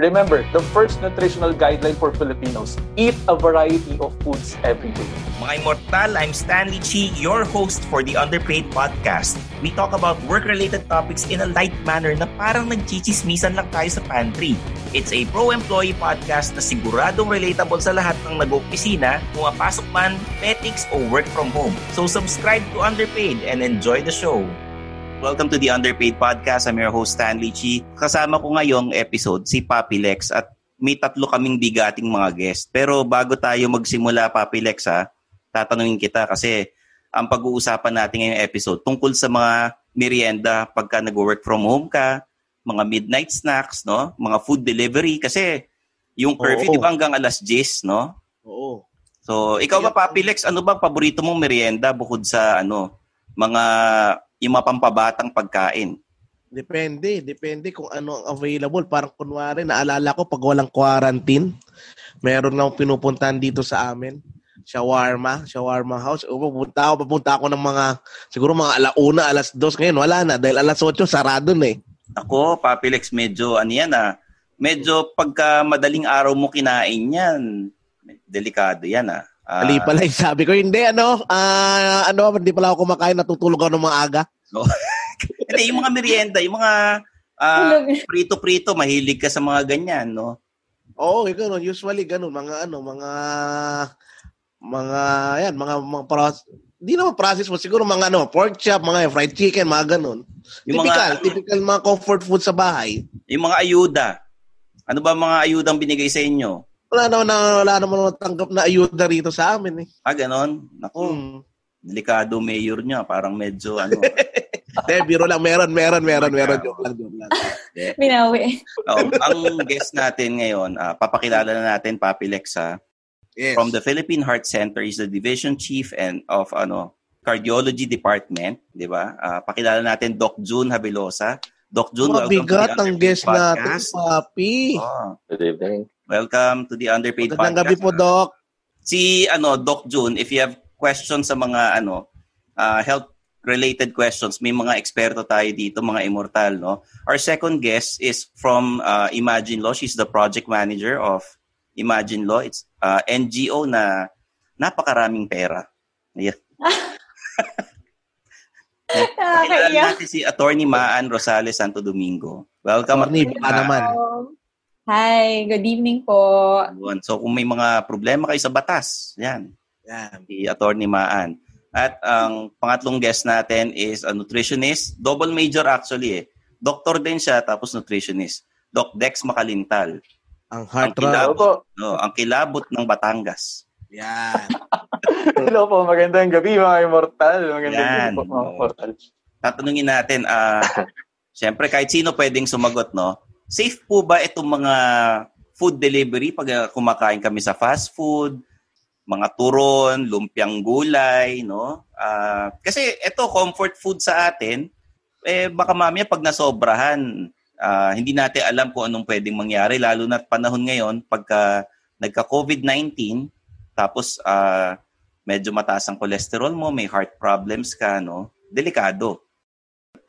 Remember, the first nutritional guideline for Filipinos, eat a variety of foods every day. Mga Immortal, I'm Stanley Chi, your host for the Underpaid Podcast. We talk about work-related topics in a light manner na parang nagchichismisan lang tayo sa pantry. It's a pro-employee podcast na siguradong relatable sa lahat ng nag-opisina, pumapasok man, petics, o work from home. So subscribe to Underpaid and enjoy the show. Welcome to the Underpaid Podcast. I'm your host, Stanley Chi. Kasama ko ngayong episode si Papi Lex at may tatlo kaming bigating mga guest. Pero bago tayo magsimula, Papi Lex, ha, tatanungin kita kasi ang pag-uusapan natin ngayong episode tungkol sa mga merienda pagka nag-work from home ka, mga midnight snacks, no? mga food delivery kasi yung curfew, di ba hanggang alas 10, no? Oo. So, ikaw ba, Papi Lex, ano ba paborito mong merienda bukod sa ano, mga yung mga pampabatang pagkain? Depende. Depende kung ano ang available. Parang kunwari, naalala ko pag walang quarantine, meron na pinupuntahan dito sa amin. Shawarma, shawarma house. O, pupunta ako, papunta ako ng mga, siguro mga alauna, alas dos. Ngayon, wala na. Dahil alas 8, sarado na eh. Ako, Papi Lex, medyo ano yan ah. Medyo pagka madaling araw mo kinain yan, delikado yan ah. Ah, Ali pala, yung sabi ko, hindi, ano, ah, ano, hindi pala ako kumakain, natutulog ako ng mga aga. no? Hindi, yung mga merienda, yung mga ah, prito-prito, mahilig ka sa mga ganyan, no? Oo, oh, ganun. Usually, ganun. Mga, ano, mga, mga, yan, mga, mga process, di naman process mo, siguro mga, ano, pork chop, mga fried chicken, mga ganun. Yung typical, mga- typical mga comfort food sa bahay. Yung mga ayuda. Ano ba mga ayudang binigay sa inyo? Wala naman na, wala naman natanggap na ayuda rito sa amin eh. Ah, ganon? Naku, Hmm. delikado mayor niya. Parang medyo ano. Eh, biro lang, meron, meron, meron, meron. Joke lang, joke lang. Binawi. Oh, ang guest natin ngayon, ah, papakilala na natin, Papi Lexa. Yes. From the Philippine Heart Center, is the division chief and of ano cardiology department, di ba? Ah, pakilala natin Doc June Habilosa. Doc June, welcome Mabigat to the ang guest natin, Podcast. papi. Oh, Good evening. Welcome to the Underpaid Magandang Podcast. gabi po, Doc. si ano Doc June if you have questions sa mga ano uh, health related questions may mga eksperto tayo dito mga immortal no our second guest is from uh, Imagine Law she's the project manager of Imagine Law it's uh, NGO na napakaraming pera yeah. Pakilala Nakakaiyak. natin si Attorney Maan Rosales Santo Domingo welcome Attorney, Attorney baka naman. Hi, good evening po. So kung may mga problema kayo sa batas yan Yan. si Attorney Maan. At ang pangatlong guest natin is a nutritionist. Double major actually eh. Doktor din siya tapos nutritionist. Doc Dex Makalintal. Ang Ang heart rate. kilabot, no, ang kilabot ng Batangas. Yan. Hello po, magandang gabi mga immortal. Magandang Yan. gabi po mga immortal. Tatanungin natin, ah, syempre kahit sino pwedeng sumagot, no? Safe po ba itong mga food delivery pag ah, kumakain kami sa fast food, mga turon, lumpiang gulay, no? Ah, kasi ito comfort food sa atin, eh baka mamaya pag nasobrahan, Uh, hindi natin alam kung anong pwedeng mangyari, lalo na panahon ngayon, pagka nagka-COVID-19, tapos uh, medyo mataas ang cholesterol mo, may heart problems ka, no? Delikado.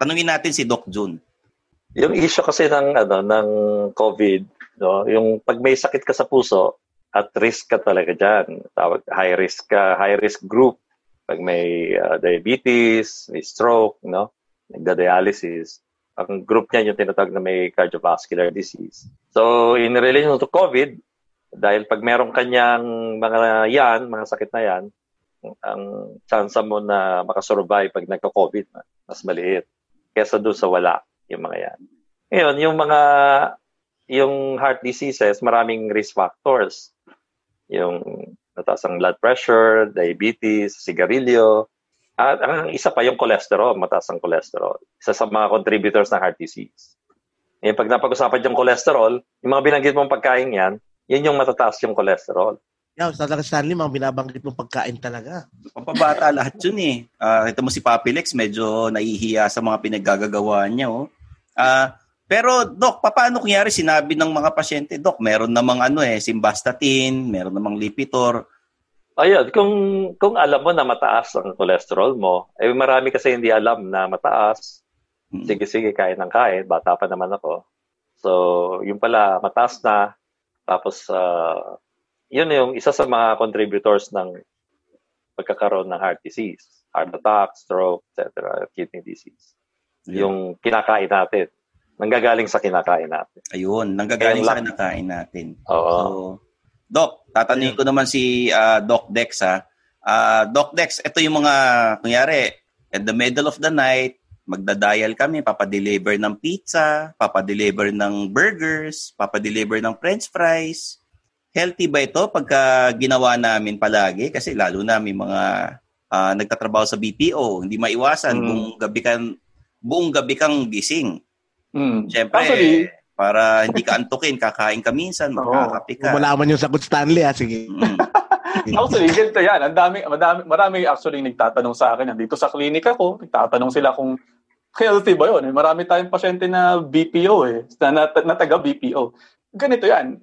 Tanungin natin si Doc June. Yung issue kasi ng ano ng COVID, no, yung pag may sakit ka sa puso, at risk ka talaga diyan. Tawag high risk ka, high risk group. Pag may uh, diabetes, may stroke, no, nagda-dialysis, ang group niya yung tinatawag na may cardiovascular disease. So, in relation to COVID, dahil pag meron kanyang mga yan, mga sakit na yan, ang chance mo na makasurvive pag nagka-COVID, mas maliit. Kesa doon sa wala, yung mga yan. Ngayon, yung mga yung heart diseases, maraming risk factors. Yung mataas ang blood pressure, diabetes, sigarilyo, at ang isa pa yung cholesterol, mataas ang cholesterol. Isa sa mga contributors ng heart disease. Ngayon, pag napag-usapan yung cholesterol, yung mga binanggit mong pagkain yan, yan yung matataas yung cholesterol. Yeah, talaga Stanley, mga binabanggit mong pagkain talaga. Pampabata lahat yun eh. Uh, ito mo si Papi Lex, medyo nahihiya sa mga pinaggagawa niya. Oh. Uh, pero, Doc, paano kunyari sinabi ng mga pasyente, Doc, meron namang ano eh, simvastatin, meron namang lipitor. Ayun, kung, kung alam mo na mataas ang cholesterol mo, eh marami kasi hindi alam na mataas. Sige, sige, kain ng kain. Bata pa naman ako. So, yung pala, mataas na, tapos, uh, yun yung isa sa mga contributors ng pagkakaroon ng heart disease. Heart attack, stroke, etc., kidney disease. Yeah. Yung kinakain natin. Nanggagaling sa kinakain natin. Ayun, nanggagaling sa kinakain natin. Oo. So, Doc, tatanungin ko naman si uh, Doc Dex ha. Uh, Doc Dex, ito yung mga, kunyari, at the middle of the night, magda-dial kami, papadeliver ng pizza, papadeliver ng burgers, papadeliver ng french fries. Healthy ba ito pagka ginawa namin palagi? Kasi lalo na may mga uh, nagtatrabaho sa BPO, hindi maiwasan mm. buong gabi kang buong gabi kang gising. Mm. Siyempre, Actually, para hindi ka antukin, kakain ka minsan, magkakape ka. Wala man yung sagot Stanley, ha? Sige. Mm. actually, ganito yan. Ang dami, madami, marami actually nagtatanong sa akin. Nandito sa klinika ko, nagtatanong sila kung healthy ba yun? Eh, marami tayong pasyente na BPO eh, na, na, na taga BPO. Ganito yan.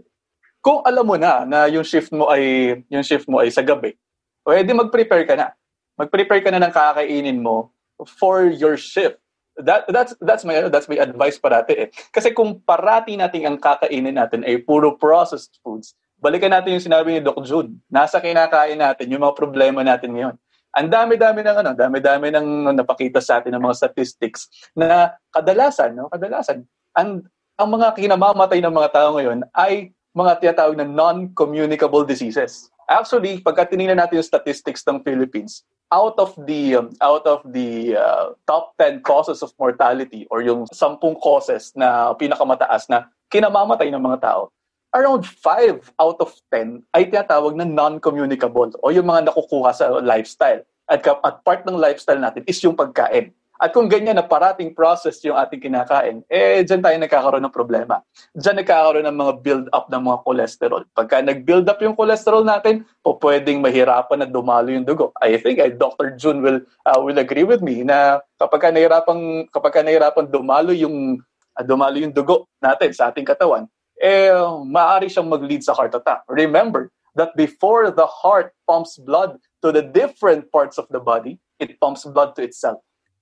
Kung alam mo na na yung shift mo ay yung shift mo ay sa gabi, pwede mag-prepare ka na. Mag-prepare ka na ng kakainin mo for your shift. That that's that's my that's my advice parati eh. Kasi kung parati nating ang kakainin natin ay puro processed foods, balikan natin yung sinabi ni Doc June. Nasa kinakain natin yung mga problema natin ngayon ang dami-dami ng ano, dami-dami ng napakita sa atin ng mga statistics na kadalasan, no, kadalasan ang ang mga kinamamatay ng mga tao ngayon ay mga tinatawag na non-communicable diseases. Actually, pagka tinignan natin yung statistics ng Philippines, out of the um, out of the uh, top 10 causes of mortality or yung 10 causes na pinakamataas na kinamamatay ng mga tao, around 5 out of 10 ay tinatawag na non-communicable o yung mga nakukuha sa lifestyle. At, at part ng lifestyle natin is yung pagkain. At kung ganyan na parating process yung ating kinakain, eh, dyan tayo nagkakaroon ng problema. Dyan nagkakaroon ng mga build-up ng mga cholesterol. Pagka nag-build up yung cholesterol natin, po pwedeng mahirapan na dumalo yung dugo. I think uh, Dr. June will uh, will agree with me na kapag ka nahirapan, kapag ka nahirapan dumalo yung uh, dumalo yung dugo natin sa ating katawan, eh, maaari siyang mag-lead sa heart attack. Remember that before the heart pumps blood to the different parts of the body, it pumps blood to itself.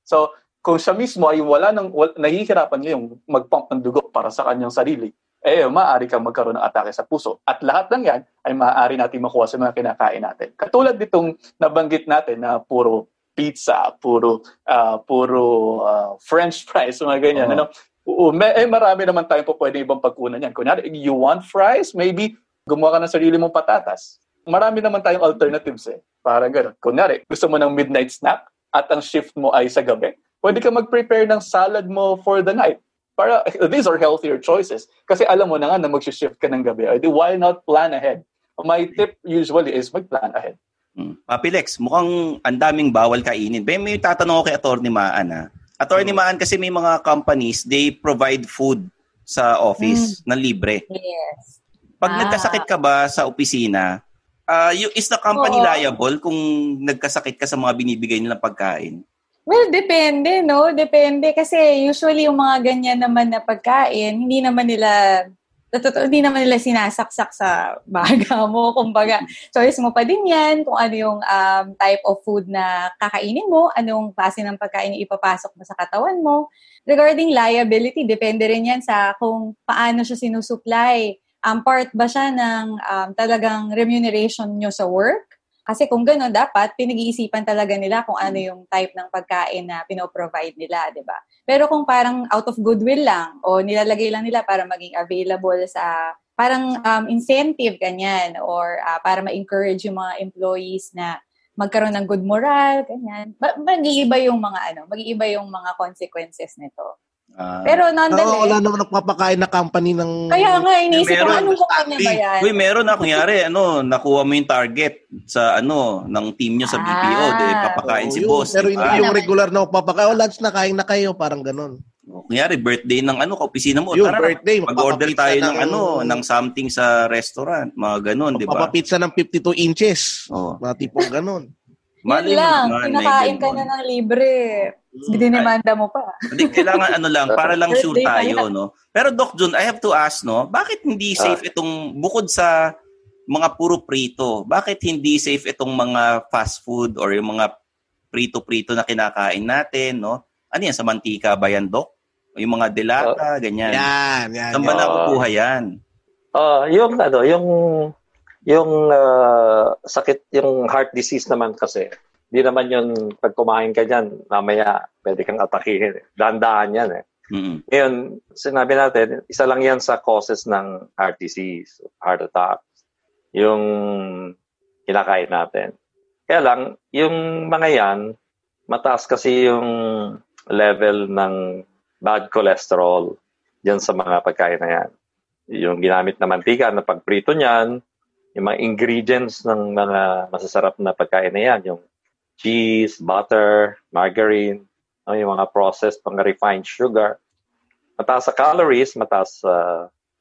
So, kung siya mismo ay wala nang wala, nahihirapan niya yung mag-pump ng dugo para sa kanyang sarili, eh maaari kang magkaroon ng atake sa puso. At lahat ng yan ay maaari natin makuha sa mga kinakain natin. Katulad ditong nabanggit natin na puro pizza, puro uh, puro uh, french fries, mga ganyan. Uh-huh. Ano? Oo, may, eh, marami naman tayong po pwede ibang pagkunan yan. Kunyari, you want fries? Maybe gumawa ka ng sarili mong patatas. Marami naman tayong alternatives eh. Parang gano'n. Kunyari, gusto mo ng midnight snack at ang shift mo ay sa gabi. Pwede ka mag-prepare ng salad mo for the night. Para, these are healthier choices. Kasi alam mo na nga na mag-shift ka ng gabi. Why not plan ahead? My tip usually is mag-plan ahead. Hmm. Papi Lex, mukhang ang daming bawal kainin. May, may tatanong ko kay Atty. Maan ah Attorney mm. Maan kasi may mga companies, they provide food sa office mm. na libre. Yes. Pag ah. nagkasakit ka ba sa opisina, uh, is the company Oo. liable kung nagkasakit ka sa mga binibigay nilang pagkain? Well, depende, no? Depende. Kasi usually yung mga ganyan naman na pagkain, hindi naman nila totoo, hindi naman nila sinasaksak sa baga mo. Kumbaga, choice mo pa din yan kung ano yung um, type of food na kakainin mo, anong klase ng pagkain yung ipapasok mo sa katawan mo. Regarding liability, depende rin yan sa kung paano siya sinusupply. Um, part ba siya ng um, talagang remuneration nyo sa work? Kasi kung gano'n, dapat pinag-iisipan talaga nila kung ano yung type ng pagkain na pinoprovide nila, di ba? Pero kung parang out of goodwill lang o nilalagay lang nila para maging available sa parang um, incentive ganyan or uh, para ma-encourage yung mga employees na magkaroon ng good moral, ganyan. Mag-iiba yung mga ano, mag-iiba yung mga consequences nito. Uh, Pero nonetheless... Oo, wala naman nagpapakain na company ng... Kaya nga, iniisip ko, anong kumpanya ba yan? Uy, meron na, kunyari, ano, nakuha mo yung target sa, ano, ng team nyo sa BPO, ah, de, papakain oh, si boss. Pero hindi yung regular na papakain, oh, lunch na kain na kayo, parang ganun. O, kunyari, birthday ng ano, kaopisina mo. Yung tara, birthday, mag-order tayo ng, ng, ano, ng something sa restaurant, mga ganun, di ba? Papapizza ng 52 inches. Oh. Mga tipong ganun. Mali lang, kinakain ka na ng libre. Mm. Dinimanda mo pa. Hindi, kailangan ano lang, para lang sure tayo, no? Pero Doc Jun, I have to ask, no? Bakit hindi ah. safe itong, bukod sa mga puro prito, bakit hindi safe itong mga fast food or yung mga prito-prito na kinakain natin, no? Ano yan, sa mantika ba yan, Doc? Yung mga delata, uh, ganyan. Yan, yan. Saan ba uh, nakukuha yan? Uh, yung ano, yung yung uh, sakit, yung heart disease naman kasi, hindi naman yun, pag kumain ka dyan, mamaya pwede kang atakihin. Dandaan yan eh. Mm-hmm. Ngayon, sinabi natin, isa lang yan sa causes ng heart disease, heart attack, yung kinakain natin. Kaya lang, yung mga yan, mataas kasi yung level ng bad cholesterol dyan sa mga pagkain na yan. Yung ginamit na mantika na pagprito niyan, yung mga ingredients ng mga masasarap na pagkain na yan, yung cheese, butter, margarine, no, yung mga processed pang refined sugar. Mataas sa calories, mataas sa uh,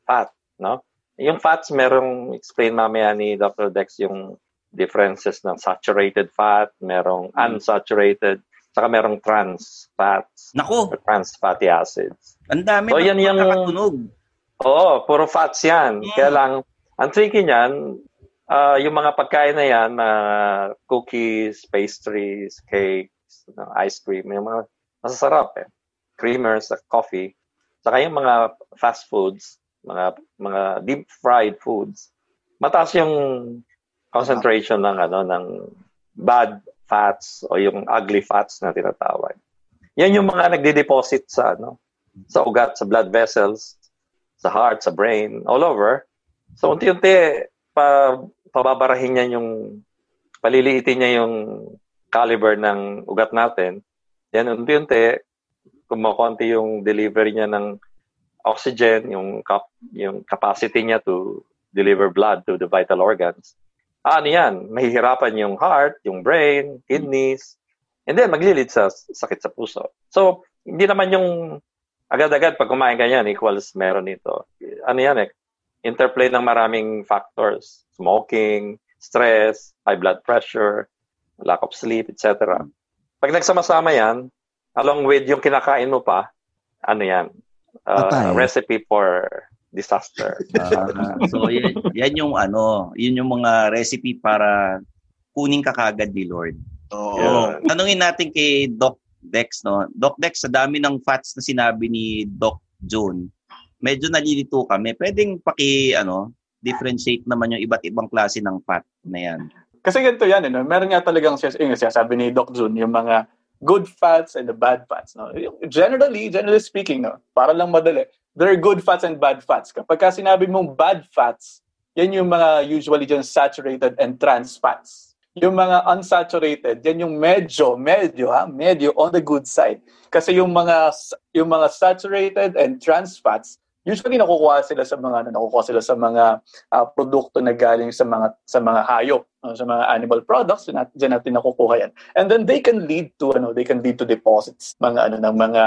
fat, no? Yung fats, merong explain mamaya ni Dr. Dex yung differences ng saturated fat, merong hmm. unsaturated, saka merong trans fats. Nako! Trans fatty acids. Ang dami so, yan yung nakatunog. Oo, puro fats yan. Mm. Kaya lang, ang tricky niyan, uh, yung mga pagkain na yan, uh, cookies, pastries, cakes, ice cream, yung mga masasarap eh. Creamers, uh, coffee. Saka yung mga fast foods, mga mga deep fried foods. Mataas yung concentration ng ano ng bad fats o yung ugly fats na tinatawag. Yan yung mga nagde-deposit sa ano sa ugat, sa blood vessels, sa heart, sa brain, all over. So, unti-unti, pa, pababarahin niya yung, paliliitin niya yung caliber ng ugat natin. Yan, unti-unti, kumakonti yung delivery niya ng oxygen, yung, cap, yung capacity niya to deliver blood to the vital organs. Ah, ano yan? Mahihirapan yung heart, yung brain, kidneys, and then maglilid sa sakit sa puso. So, hindi naman yung agad-agad pag kumain ka yan, equals meron ito. Ano yan eh, interplay ng maraming factors. Smoking, stress, high blood pressure, lack of sleep, etc. Pag nagsama-sama yan, along with yung kinakain mo pa, ano yan? Uh, recipe for disaster. Uh, so yan, yan yung ano, yun yung mga recipe para kunin ka kagad ni Lord. Oo. Yeah. Tanungin natin kay Doc Dex, no? Doc Dex, sa dami ng fats na sinabi ni Doc June, medyo nalilito kami. Pwedeng paki, ano, differentiate naman yung iba't ibang klase ng fat na yan. Kasi ganito yan, eh, no? meron nga talagang yung sabi ni Doc Jun, yung mga good fats and the bad fats. No? Generally, generally speaking, no? para lang madali, there are good fats and bad fats. Kapag ka sinabi mong bad fats, yan yung mga usually dyan saturated and trans fats. Yung mga unsaturated, yan yung medyo, medyo, ha, medyo on the good side. Kasi yung mga yung mga saturated and trans fats, usually nakukuha sila sa mga ano, nakukuha sila sa mga uh, produkto na galing sa mga sa mga hayop, uh, sa mga animal products, diyan, diyan natin nakukuha yan. And then they can lead to ano, they can lead to deposits mga ano ng mga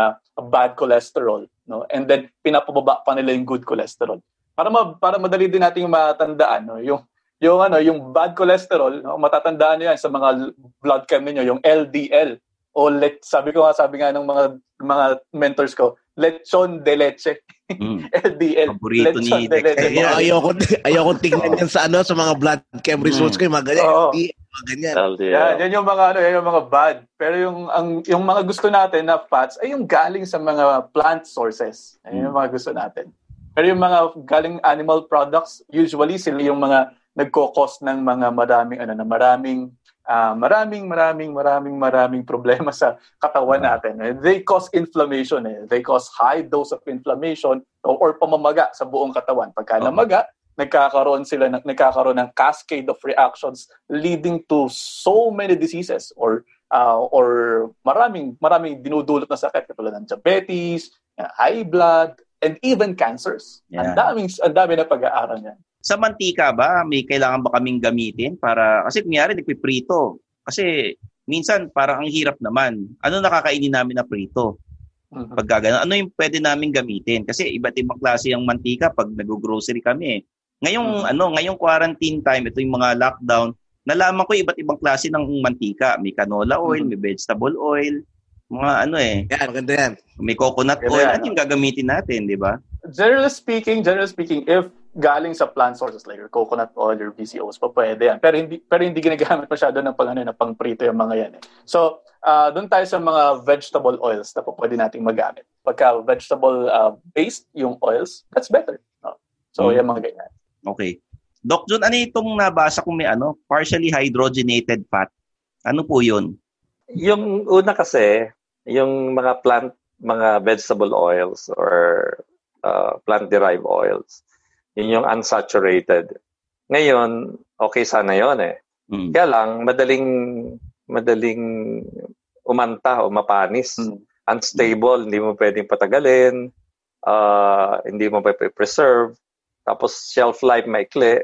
bad cholesterol, no? And then pinapababa pa nila yung good cholesterol. Para ma, para madali din nating matandaan, no, yung yung ano, yung bad cholesterol, no, matatandaan niyo yan sa mga blood chem niyo, yung LDL o let sabi ko nga sabi nga ng mga mga mentors ko, lechon de leche. Mm. LDL. Paborito ni de Dex. Eh, ayoko, ayoko tingnan yan sa ano sa mga blood chem results ko, yung mga ganyan. Mga ganyan. Yan, yan yung mga ano, yan yung mga bad. Pero yung ang yung mga gusto natin na fats ay yung galing sa mga plant sources. Ayun yung mga gusto natin. Pero yung mga galing animal products, usually sila yung mga nagko-cause ng mga maraming ano na maraming ah, maraming maraming maraming maraming problema sa katawan natin. Eh, They cause inflammation eh. They cause high dose of inflammation or, or pamamaga sa buong katawan. Pagka namaga, nagkakaroon sila ng nagkakaroon ng cascade of reactions leading to so many diseases or uh, or maraming maraming dinudulot na sakit katulad ng diabetes, uh, high blood, and even cancers. Ang Yeah. daming ang dami na pag-aaral niyan. Sa mantika ba, may kailangan ba kaming gamitin para, kasi kunyari nagpiprito. Kasi minsan parang ang hirap naman. Ano nakakainin namin na prito? Pag gagano, ano yung pwede namin gamitin? Kasi iba't ibang klase yung mantika pag nag-grocery kami. eh. Ngayong ano, ngayong quarantine time, ito yung mga lockdown, nalaman ko iba't ibang klase ng mantika. May canola oil, may vegetable oil, mga ano eh. Yan, maganda yan. May coconut oil. yan, Ano yung gagamitin natin, di ba? Generally speaking, generally speaking, if galing sa plant sources like your coconut oil or VCOs, pa pwede yan. Pero hindi pero hindi ginagamit masyado ng pang ano na pang prito yung mga yan. Eh. So, uh, doon tayo sa mga vegetable oils na pwede nating magamit. Pagka vegetable uh, based yung oils, that's better. No? So, Mm. yung mga ganyan. Okay. Doc John, ano itong nabasa kong may ano, partially hydrogenated fat? Ano po yun? Yung una kasi, yung mga plant, mga vegetable oils or uh, plant-derived oils, yun yung unsaturated. Ngayon, okay sana yon eh. Mm. Kaya lang, madaling, madaling umanta o mapanis. Unstable, hindi mo pwedeng patagalin, uh, hindi mo pwedeng preserve, tapos shelf life maikli,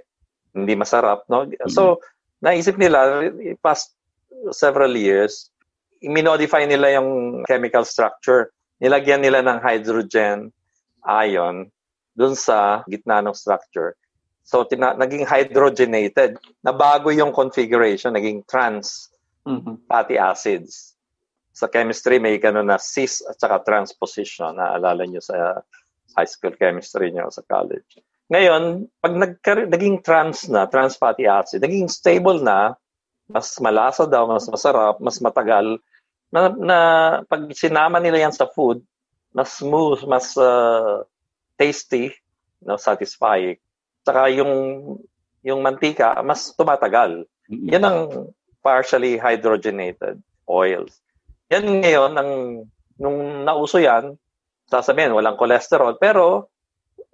hindi masarap. No? So, naisip nila, past several years, minodify nila yung chemical structure. Nilagyan nila ng hydrogen ion dun sa gitna ng structure. So, tina- naging hydrogenated. Nabago yung configuration, naging trans fatty acids. Sa chemistry, may gano'n na cis at saka transposition. Naalala nyo sa high school chemistry nyo sa college. Ngayon, pag nagka- naging trans na, trans fatty acid, naging stable na, mas malasa daw, mas masarap, mas matagal, na, na pag sinama nila yan sa food, mas smooth, mas uh, tasty, no, satisfying. Saka yung yung mantika, mas tumatagal. Yan ang partially hydrogenated oils. Yan ngayon, ang, nung nauso yan, sasabihin, walang cholesterol. Pero,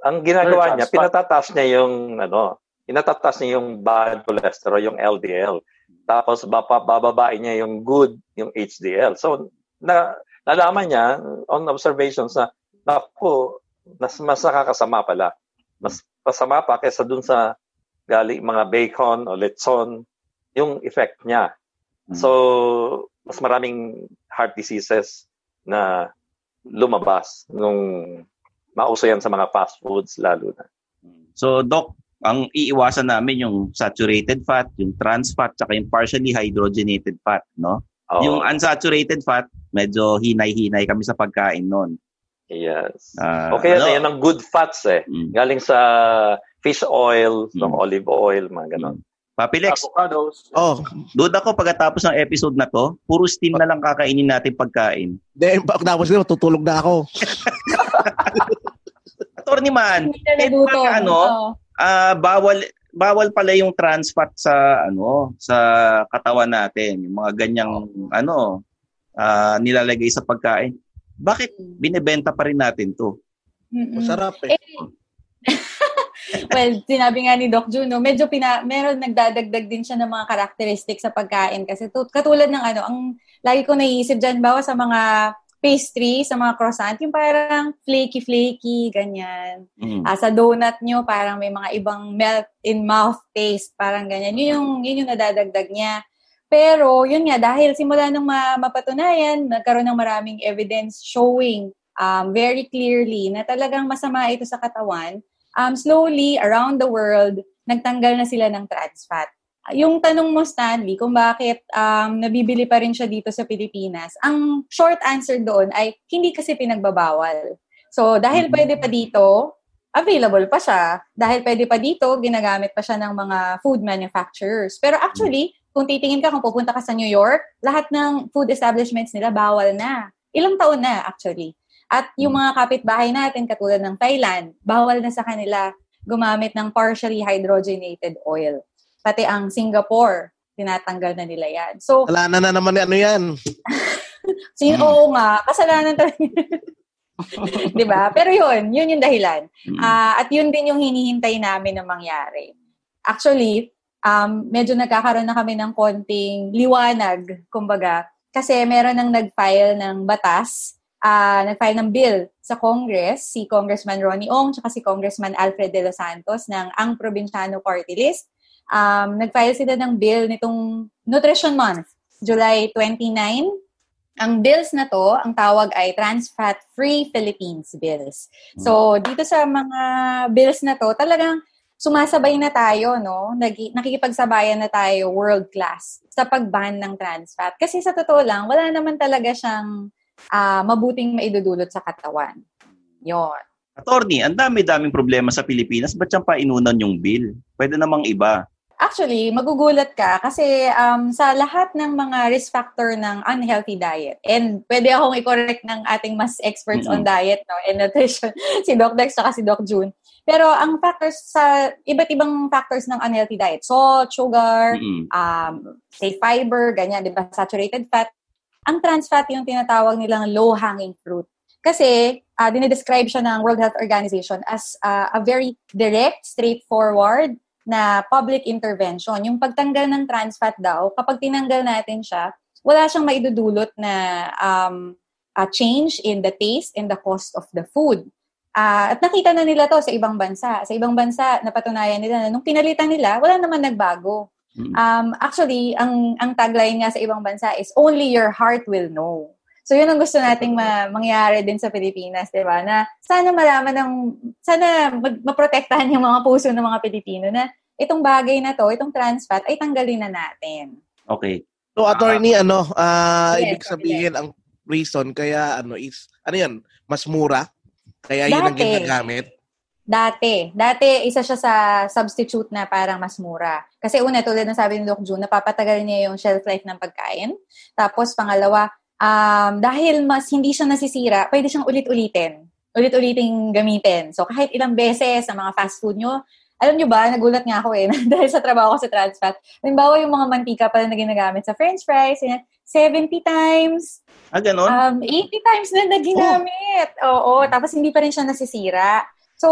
ang ginagawa niya, pinatataas niya yung, ano, pinatataas niya yung bad cholesterol, yung LDL. Tapos, baba, bababain niya yung good, yung HDL. So, na, nalaman niya, on observations na, naku, mas, mas nakakasama pala. Mas masama pa kaysa dun sa galing mga bacon o lechon, yung effect niya. So, mas maraming heart diseases na lumabas nung mauso yan sa mga fast foods lalo na. So, Doc, ang iiwasan namin yung saturated fat, yung trans fat, saka yung partially hydrogenated fat, no? Oo. Yung unsaturated fat, medyo hinay-hinay kami sa pagkain nun. Yes. Ah, okay, ano? yan ang good fats eh. Galing sa fish oil, from olive oil, mga ganon. Papilex, Avocados. Oh, doon ako pagkatapos ng episode na to, puro steam na lang kakainin natin pagkain. then pagkatapos nito, tutulog na ako. Attorney man, Hindi naluto. baka ano, ah bawal bawal pala yung trans fat sa ano sa katawan natin yung mga ganyang ano ah, nilalagay sa pagkain bakit binebenta pa rin natin to Mm-mm. Masarap eh. well, sinabi nga ni Doc Juno, medyo pina, meron nagdadagdag din siya ng mga characteristics sa pagkain. Kasi tu- katulad ng ano, ang lagi ko naiisip dyan, bawa sa mga pastry, sa mga croissant, yung parang flaky-flaky, ganyan. Mm. Ah, sa donut nyo, parang may mga ibang melt-in-mouth taste, parang ganyan. Yun yung, yun yung nadadagdag niya. Pero, yun nga, dahil simula nung ma- mapatunayan, nagkaroon ng maraming evidence showing um, very clearly na talagang masama ito sa katawan, um, slowly, around the world, nagtanggal na sila ng trans fat. yung tanong mo, Stanley, kung bakit um, nabibili pa rin siya dito sa Pilipinas, ang short answer doon ay hindi kasi pinagbabawal. So, dahil mm-hmm. pwede pa dito, available pa siya. Dahil pwede pa dito, ginagamit pa siya ng mga food manufacturers. Pero actually, kung titingin ka, kung pupunta ka sa New York, lahat ng food establishments nila bawal na. Ilang taon na, actually. At yung mga kapitbahay natin, katulad ng Thailand, bawal na sa kanila gumamit ng partially hydrogenated oil. Pati ang Singapore, tinatanggal na nila yan. So, Kasalanan na naman ano yan. Sin hmm. Oo nga, kasalanan talaga. 'Di ba? Pero 'yun, 'yun yung dahilan. Uh, at 'yun din yung hinihintay namin na mangyari. Actually, um, medyo nagkakaroon na kami ng konting liwanag, kumbaga, kasi meron nang nag-file ng batas, uh, nag-file ng bill sa Congress, si Congressman Ronnie Ong, tsaka si Congressman Alfred De Los Santos ng Ang Provinciano Party List um, nag-file sila ng bill nitong Nutrition Month, July 29. Ang bills na to, ang tawag ay Trans Fat Free Philippines Bills. So, dito sa mga bills na to, talagang sumasabay na tayo, no? Nag- nakikipagsabayan na tayo world class sa pag-ban ng trans fat. Kasi sa totoo lang, wala naman talaga siyang uh, mabuting maidudulot sa katawan. Yon. Attorney, ang dami-daming problema sa Pilipinas. Ba't siyang painunan yung bill? Pwede namang iba. Actually, magugulat ka kasi um, sa lahat ng mga risk factor ng unhealthy diet, and pwede akong i-correct ng ating mas experts mm-hmm. on diet no, and nutrition, si Doc Dex at si Doc June. Pero ang factors sa iba't ibang factors ng unhealthy diet, salt, sugar, mm-hmm. um, say fiber, ganyan, di ba, saturated fat, ang trans fat yung tinatawag nilang low-hanging fruit. Kasi, uh, dinidescribe siya ng World Health Organization as uh, a very direct, straightforward, na public intervention. Yung pagtanggal ng trans fat daw, kapag tinanggal natin siya, wala siyang maidudulot na um, a change in the taste and the cost of the food. Uh, at nakita na nila to sa ibang bansa. Sa ibang bansa, napatunayan nila na nung pinalitan nila, wala naman nagbago. Hmm. Um, actually, ang, ang tagline nga sa ibang bansa is, only your heart will know. So, yun ang gusto nating ma- mangyari din sa Pilipinas, di ba? Na sana malaman ng, sana mag- maprotektahan yung mga puso ng mga Pilipino na itong bagay na to, itong trans fat, ay tanggalin na natin. Okay. So, attorney, uh, ano, uh, yes, ibig sabihin, yes. ang reason kaya, ano, is, ano yan, mas mura? Kaya yun ang ginagamit? Dati. Dati, isa siya sa substitute na parang mas mura. Kasi una, tulad ng sabi ni Doc June, napapatagal niya yung shelf life ng pagkain. Tapos, pangalawa, um, dahil mas hindi siya nasisira, pwede siyang ulit-ulitin. Ulit-uliting gamitin. So, kahit ilang beses sa mga fast food nyo, alam nyo ba, nagulat nga ako eh, dahil sa trabaho ko sa trans fat. Halimbawa, yung mga mantika pala na ginagamit sa french fries, yun, 70 times. Ah, ganun? Um, 80 times na naginamit. Oh. Oo, tapos hindi pa rin siya nasisira. So,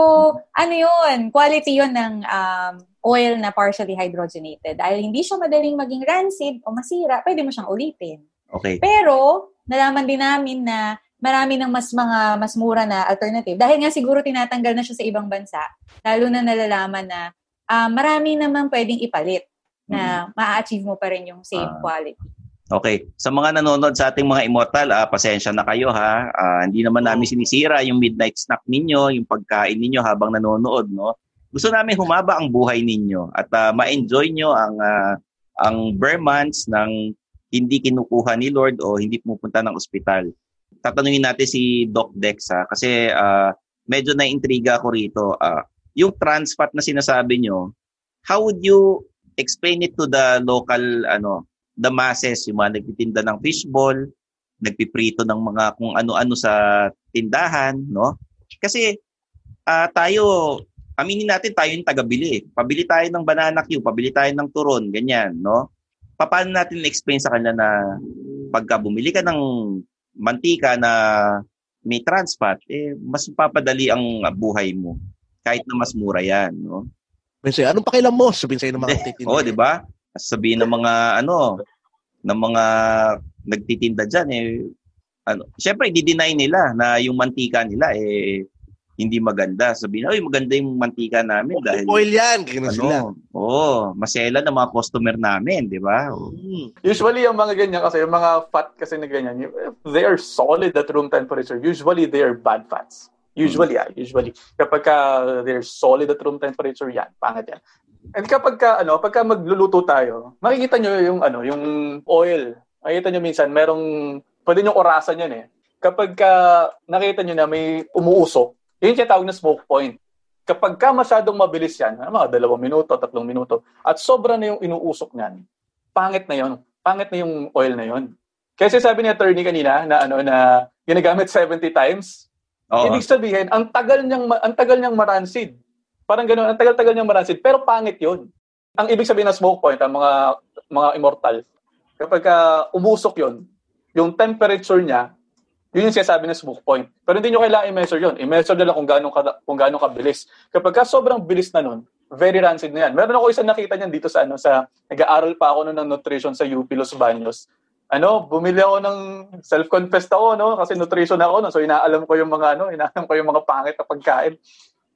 ano yun? Quality yun ng um, oil na partially hydrogenated. Dahil hindi siya madaling maging rancid o masira, pwede mo siyang ulitin. Okay. Pero, nalaman din namin na marami ng mas mga mas mura na alternative. Dahil nga siguro tinatanggal na siya sa ibang bansa, lalo na nalalaman na uh, marami naman pwedeng ipalit na mm-hmm. ma-achieve mo pa rin yung same uh, quality. Okay. Sa mga nanonood sa ating mga immortal, uh, pasensya na kayo ha. Uh, hindi naman namin sinisira yung midnight snack ninyo, yung pagkain ninyo habang nanonood, no? Gusto namin humaba ang buhay ninyo at uh, ma-enjoy nyo ang uh, ang bare months ng hindi kinukuha ni Lord o hindi pumupunta ng ospital. Tatanungin natin si Doc Dex ha, kasi uh, medyo na-intriga ako rito. Uh, yung trans fat na sinasabi nyo, how would you explain it to the local, ano, the masses, yung mga nagtitinda ng fishball, nagpiprito ng mga kung ano-ano sa tindahan, no? Kasi uh, tayo, aminin natin tayo yung tagabili. Pabili tayo ng banana cue, pabili tayo ng turon, ganyan, no? Paano natin explain sa kanila na pagka bumili ka ng mantika na may trans fat, eh, mas papadali ang buhay mo kahit na mas mura yan, no? Minsan, anong pakialam mo? Sabihin sa'yo ng mga nagtitinda. Oo, oh, di ba? Sabihin ng mga, ano, ng mga nagtitinda dyan, eh, ano, syempre, i-deny nila na yung mantika nila, eh, hindi maganda. Sabihin, ay, maganda yung mantika namin oh, dahil... Oil yan, kaya ano, sila. Oo, oh, masela ng mga customer namin, di ba? Mm. Usually, yung mga ganyan kasi, yung mga fat kasi na ganyan, they are solid at room temperature. Usually, they are bad fats. Usually, mm. ah, usually. Kapag uh, they're solid at room temperature, yan, pangit yan. And kapag ka, ano, pagka magluluto tayo, makikita nyo yung, ano, yung oil. Makikita nyo minsan, merong, pwede nyo orasan yan eh. Kapag ka nakita nyo na may umuusok, yun yung tawag na smoke point. Kapag ka masyadong mabilis yan, mga dalawang minuto, tatlong minuto, at sobra na yung inuusok niyan, pangit na yun. Pangit na yung oil na yun. Kasi sabi ni attorney kanina na ano na ginagamit 70 times. Oo. Ibig sabihin, ang tagal niyang ang tagal niyang maransid. Parang ganoon, ang tagal-tagal niyang maransid, pero pangit 'yun. Ang ibig sabihin ng smoke point, ang mga mga immortal, kapag ka umusok 'yun, yung temperature niya, yun yung sinasabi ng smoke point. Pero hindi nyo kailangan i-measure yun. I-measure lang kung gaano, ka, kung gaano kabilis. Kapag ka sobrang bilis na nun, very rancid na yan. Meron ako isang nakita niyan dito sa, ano, sa nag-aaral pa ako nun ng nutrition sa UP Los Baños. Ano, bumili ako ng self-confessed ako, no? Kasi nutrition ako, no? So, inaalam ko yung mga, ano, inaalam ko yung mga pangit na pagkain.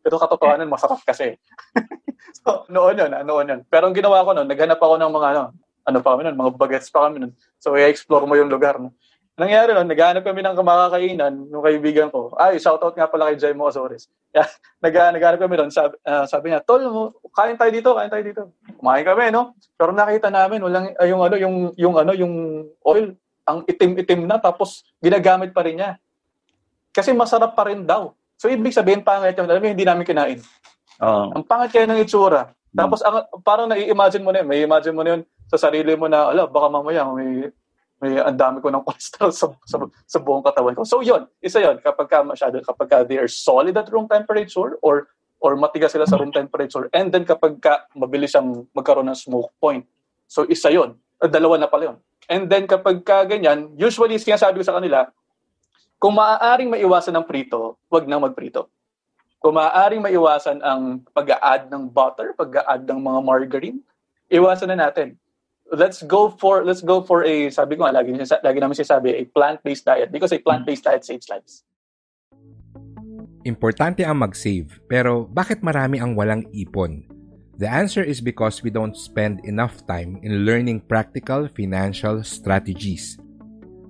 Pero katotohanan, masarap kasi. so, noon yun, ah, noon yun. Pero ang ginawa ko noon, naghanap ako ng mga, ano, ano pa kami nun, mga bagets pa kami nun. So, i-explore mo yung lugar, no? Nangyari nun, naghanap kami ng makakainan ng kaibigan ko. Ay, shoutout nga pala kay Jaimo Azores. Yeah, nag naghanap kami doon. Sabi, ah, sabi niya, Tol, kain tayo dito, kain tayo dito. Kumain kami, no? Pero nakita namin, walang, ay, yung ano, yung, yung ano, yung oil, ang itim-itim na, tapos ginagamit pa rin niya. Kasi masarap pa rin daw. So, ibig sabihin, pangit yun. Alam mo, hindi namin kinain. Oo. Ang pangit kaya ng itsura. Tapos, ang, parang nai-imagine mo na yun. May imagine mo na yun sa sarili mo na, ala, baka mamaya may may ang dami ko ng cholesterol sa, sa, sa buong katawan ko. So yun, isa yun, kapag ka masyado, kapag ka they are solid at room temperature or or matigas sila sa room temperature and then kapag ka mabilis siyang magkaroon ng smoke point. So isa yun. Dalawa na pala yun. And then kapag ka ganyan, usually sinasabi ko sa kanila, kung maaaring maiwasan ng prito, wag nang magprito. Kung maaaring maiwasan ang pag-a-add ng butter, pag-a-add ng mga margarine, iwasan na natin let's go for let's go for a sabi ko nga lagi lagi namin sinasabi a plant-based diet because a plant-based diet saves lives. Importante ang mag-save, pero bakit marami ang walang ipon? The answer is because we don't spend enough time in learning practical financial strategies.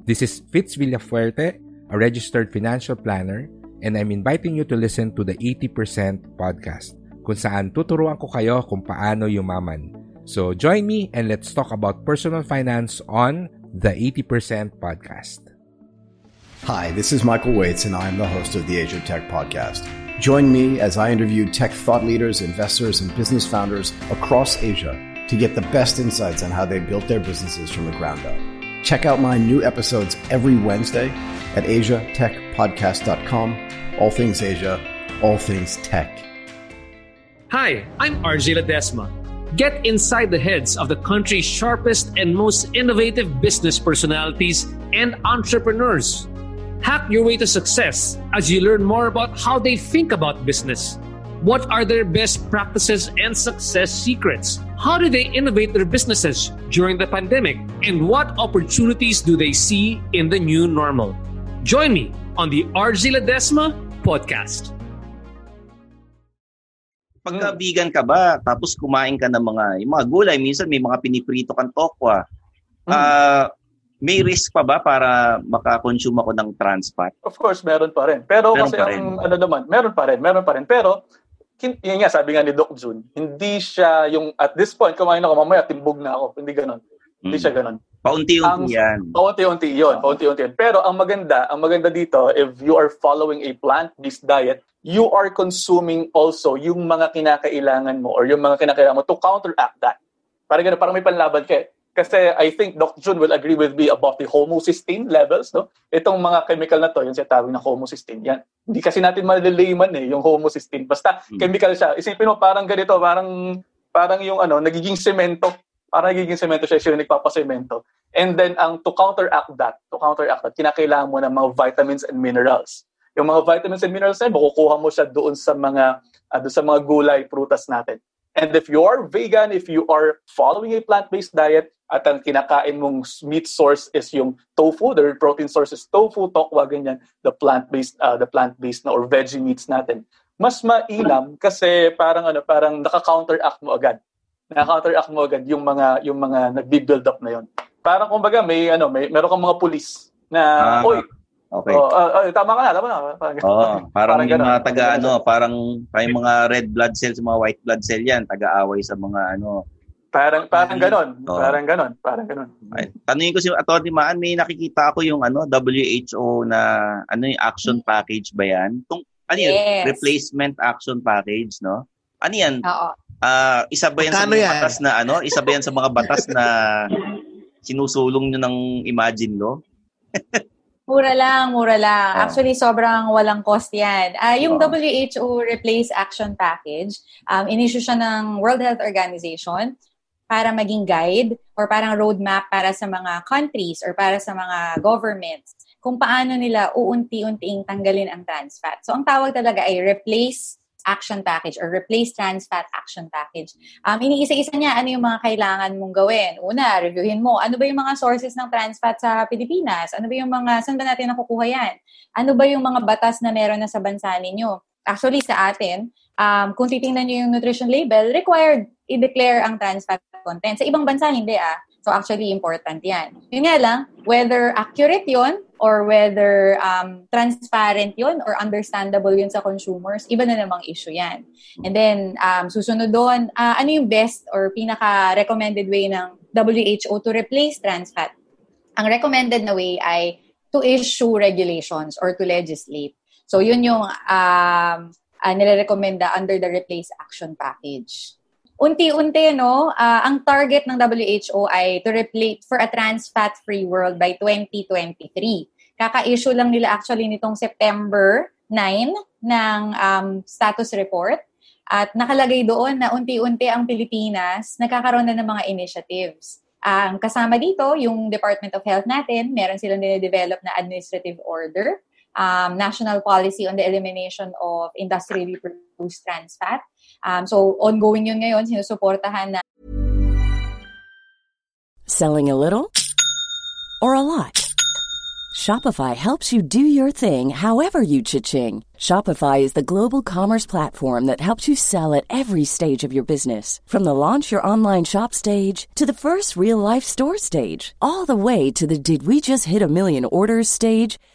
This is Fitz Villafuerte, a registered financial planner, and I'm inviting you to listen to the 80% podcast, kung saan tuturuan ko kayo kung paano yumaman. So join me and let's talk about personal finance on the 80% podcast. Hi, this is Michael Waits, and I'm the host of the Asia Tech Podcast. Join me as I interview tech thought leaders, investors, and business founders across Asia to get the best insights on how they built their businesses from the ground up. Check out my new episodes every Wednesday at asiatechpodcast.com. All things Asia, all things tech. Hi, I'm RJ Ledesma. Get inside the heads of the country's sharpest and most innovative business personalities and entrepreneurs. Hack your way to success as you learn more about how they think about business. What are their best practices and success secrets? How do they innovate their businesses during the pandemic? And what opportunities do they see in the new normal? Join me on the RJ Ledesma podcast. Pagka vegan ka ba, tapos kumain ka ng mga, yung mga gulay, minsan may mga piniprito kang tokwa. Ah, may risk pa ba para makakonsume ako ng trans fat? Of course, meron pa rin. Pero Meron kasi pa rin. ang ano naman, meron pa rin, meron pa rin. Pero yun nga, sabi nga ni Doc Jun, hindi siya yung, at this point, kumain ako, mamaya timbog na ako. Hindi ganon. Hindi siya ganon. Paunti-unti Ang- yan. Paunti-unti yun, paunti-unti yun. Pero ang maganda, ang maganda dito, if you are following a plant-based diet, you are consuming also yung mga kinakailangan mo or yung mga kinakailangan mo to counteract that. Parang ganun, parang may panlaban ka eh. Kasi I think Doc Jun will agree with me about the homocysteine levels, no? Itong mga chemical na to, yung sinatawag na homocysteine, yan. Hindi kasi natin maliliman eh, yung homocysteine. Basta chemical siya. Isipin mo, parang ganito, parang parang yung ano, nagiging semento. Parang nagiging semento siya, siya yung nagpapasemento. And then, ang to counteract that, to counteract that, kinakailangan mo ng mga vitamins and minerals. Yung mga vitamins and minerals na makukuha mo siya doon sa mga ah, doon sa mga gulay, prutas natin. And if you are vegan, if you are following a plant-based diet, at ang kinakain mong meat source is yung tofu, the protein source is tofu, tokwa, ganyan, the plant-based, uh, the plant-based na or veggie meats natin, mas mainam kasi parang ano, parang naka-counteract mo agad. Naka-counteract mo agad yung mga yung mga nagbi-build up na yon. Parang kumbaga may ano, may meron kang mga pulis na Ah. oy, Okay. Oh, uh, uh, tama ka na, tama na. Parang, Oo, parang, yung ganun. mga taga ano, parang parang mga red blood cells, mga white blood cell yan, taga-away sa mga ano. Parang parang ganon. Oo. Parang ganon. Parang ganon. Ay, tanungin ko si Atty. Maan, may nakikita ako yung ano, WHO na ano yung action package ba yan? Tung, ano yun? Yes. Replacement action package, no? Ano yan? Oo. Ah, isa ba yan sa Magkano mga yan? batas na ano? Isa ba yan sa mga batas na sinusulong nyo ng Imagine Law? Mura lang, mura lang. Oh. Actually, sobrang walang cost yan. Ah, yung Oh. WHO Replace Action Package, um, inisyu siya ng World Health Organization para maging guide or parang roadmap para sa mga countries or para sa mga governments kung paano nila uunti-unting tanggalin ang trans fat. So, ang tawag talaga ay Replace Action Package or Replace Trans Fat Action Package. Um, iniisa-isa niya ano yung mga kailangan mong gawin. Una, reviewin mo. Ano ba yung mga sources ng trans fat sa Pilipinas? Ano ba yung mga, saan ba natin nakukuha yan? Ano ba yung mga batas na meron na sa bansa ninyo? Actually, sa atin, um, kung titingnan nyo yung nutrition label, required i-declare ang trans fat content. Sa ibang bansa, hindi ah. So actually, important yan. Yun nga lang, whether accurate yon or whether um, transparent yon or understandable yun sa consumers, iba na namang issue yan. And then, um, susunod doon, ah, ano yung best or pinaka-recommended way ng WHO to replace trans fat? Ang recommended na way ay to issue regulations or to legislate. So, yun yung um, uh, nire-recommenda under the Replace Action Package. Unti-unti, no, ah, ang target ng WHO ay to replace for a trans fat-free world by 2023. Kaka-issue lang nila actually nitong September 9 ng um, status report. At nakalagay doon na unti-unti ang Pilipinas nagkakaroon na ng mga initiatives. Ang kasama dito, yung Department of Health natin, meron silang dinedevelop na administrative order, um, national policy on the elimination of industrially produced trans fat. Um, so, ongoing yun ngayon, sinusuportahan na Selling a little or a lot? Shopify helps you do your thing however you cha-ching. Shopify is the global commerce platform that helps you sell at every stage of your business. From the launch your online shop stage to the first real life store stage, all the way to the did we just hit a million orders stage.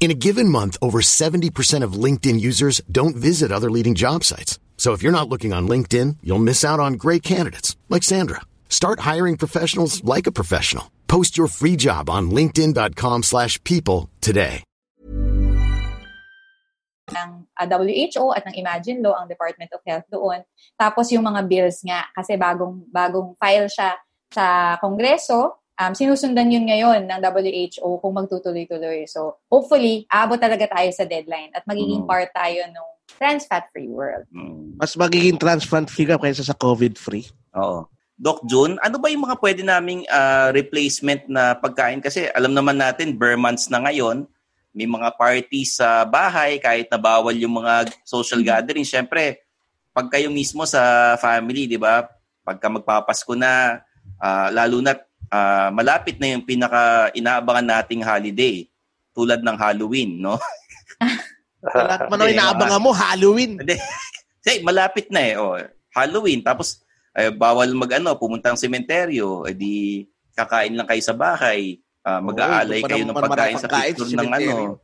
In a given month, over 70% of LinkedIn users don't visit other leading job sites. So if you're not looking on LinkedIn, you'll miss out on great candidates like Sandra. Start hiring professionals like a professional. Post your free job on linkedin.com/people today. ng uh, WHO at ng Imagine Law, ang Department of Health doon. Tapos yung mga bills nga, kasi bagong, bagong file siya sa Kongreso, um, sinusundan yun ngayon ng WHO kung magtutuloy-tuloy. So, hopefully, abot talaga tayo sa deadline at magiging Mm. part tayo ng trans fat-free world. Mas magiging transplant free ka kaysa sa COVID-free. Oo. Doc June, ano ba yung mga pwede naming ah, replacement na pagkain? Kasi alam naman natin, bare months na ngayon, may mga parties sa bahay, kahit na bawal yung mga social gathering. Siyempre, pag kayo mismo sa family, di ba? Pagka magpapasko na, ah, lalo na ah, malapit na yung pinaka inaabangan nating holiday, tulad ng Halloween, no? Lahat man ang inaabangan mo, Halloween. Hindi. Kasi malapit na eh. Oh, Halloween. Tapos, eh, bawal mag-ano, pumunta ng sementeryo. Eh di, kakain lang kayo sa bahay. Ah, mag-aalay pa kayo ng pagkain sa picture ng ano,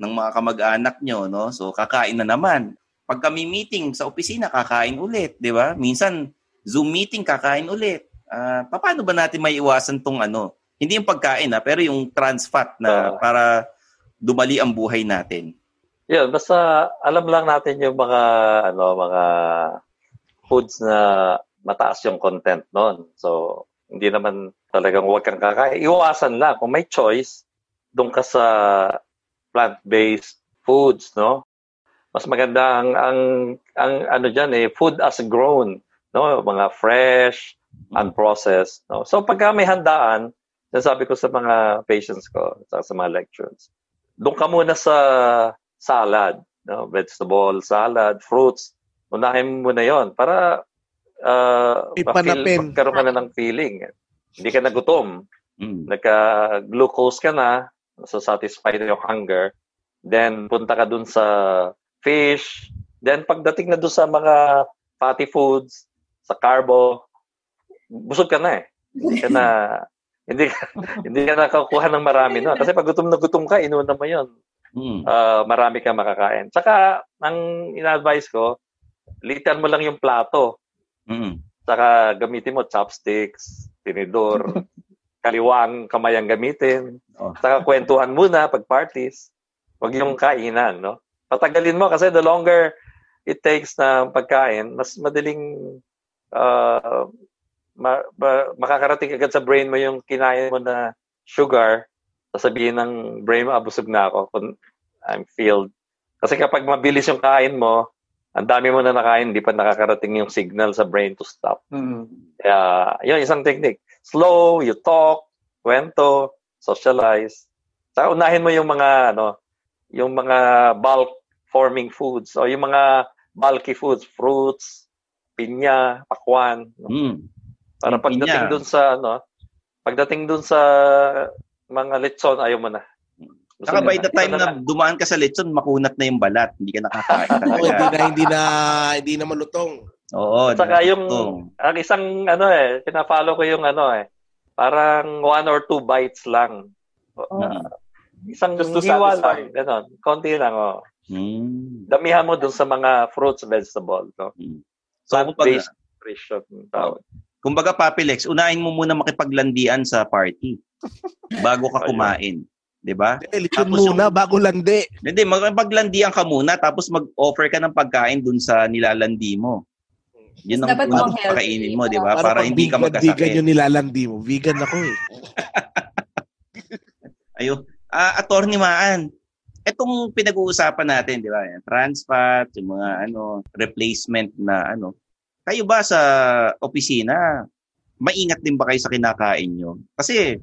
ng mga kamag-anak nyo, no? So, kakain na naman. Pag kami meeting sa opisina, kakain ulit, di ba? Minsan, Zoom meeting, kakain ulit. Uh, paano ba natin may iwasan tong ano? Hindi yung pagkain ha, pero yung trans fat na uh, para dumali ang buhay natin. Yeah, basta alam lang natin yung mga ano mga foods na mataas yung content noon. So, hindi naman talagang huwag kang kakain. Iwasan lang. Kung may choice, doon ka sa plant-based foods, no? Mas maganda ang, ang, ang ano dyan eh, food as grown, no? Mga fresh, unprocessed, no? So, pagka may handaan, sabi ko sa mga patients ko, sa, sa mga lectures, doon ka muna sa salad, no? vegetable, salad, fruits. Unahin mo na yon para uh, Ipanapin. magkaroon ka na ng feeling. Hindi ka nagutom. Mm. Nagka-glucose ka na, so satisfy na yung hunger. Then, punta ka dun sa fish. Then, pagdating na dun sa mga fatty foods, sa carbo, busog ka na eh. Hindi ka na, hindi ka, hindi ka nakakuha ng marami no? Kasi pag gutom na gutom ka, inuna mo yun. Mm. Uh, marami ka makakain. Tsaka, ang ina-advise ko, litan mo lang yung plato. Mm. Saka gamitin mo chopsticks, tinidor, kaliwang kamay ang gamitin. Oh. Saka kwentuhan muna pag parties. Huwag yung kainan, no? Patagalin mo kasi the longer it takes na pagkain, mas madaling uh, ma- ma- makakarating agad sa brain mo yung kinain mo na sugar, sasabihin ng brain mo, abusog na ako kung I'm filled. Kasi kapag mabilis yung kain mo, ang dami mo na nakain, hindi pa nakakarating yung signal sa brain to stop. Mm-hmm. Kaya, yun, isang technique. Slow, you talk, kwento, socialize. Saka unahin mo yung mga, ano, yung mga bulk forming foods o yung mga bulky foods, fruits, pinya, pakwan. Mm. Para pagdating dun sa, ano, pagdating dun sa mga lechon, ayaw mo na. Saka by the time na dumaan ka sa lechon, makunat na yung balat. Hindi ka nakakain talaga. Oo, hindi na, hindi na, hindi na malutong. Oo. Saka yung, ang isang, ano eh, pina-follow ko yung ano eh, parang one or two bites lang. Uh, isang Just to hiwa lang, ganun. Konti lang, oh. Mm. Damihan mo dun sa mga fruits, vegetable. No? Mm. So, Plant-based nutrition. Tawag. Kumbaga, Papilex, unahin mo muna makipaglandian sa party bago ka kumain. 'di ba? Lechon muna yung, bago landi. Hindi, magpaglandian ka muna tapos mag-offer ka ng pagkain dun sa nilalandi mo. Yun ang tapos pakainin mo, 'di ba? Para, para hindi ka magkasakit. Vegan yung nilalandi mo. Vegan ako eh. Ayo. Ah, attorney Maan. Etong pinag-uusapan natin, 'di ba? Trans fat, yung mga ano, replacement na ano. Kayo ba sa opisina, maingat din ba kayo sa kinakain nyo? Kasi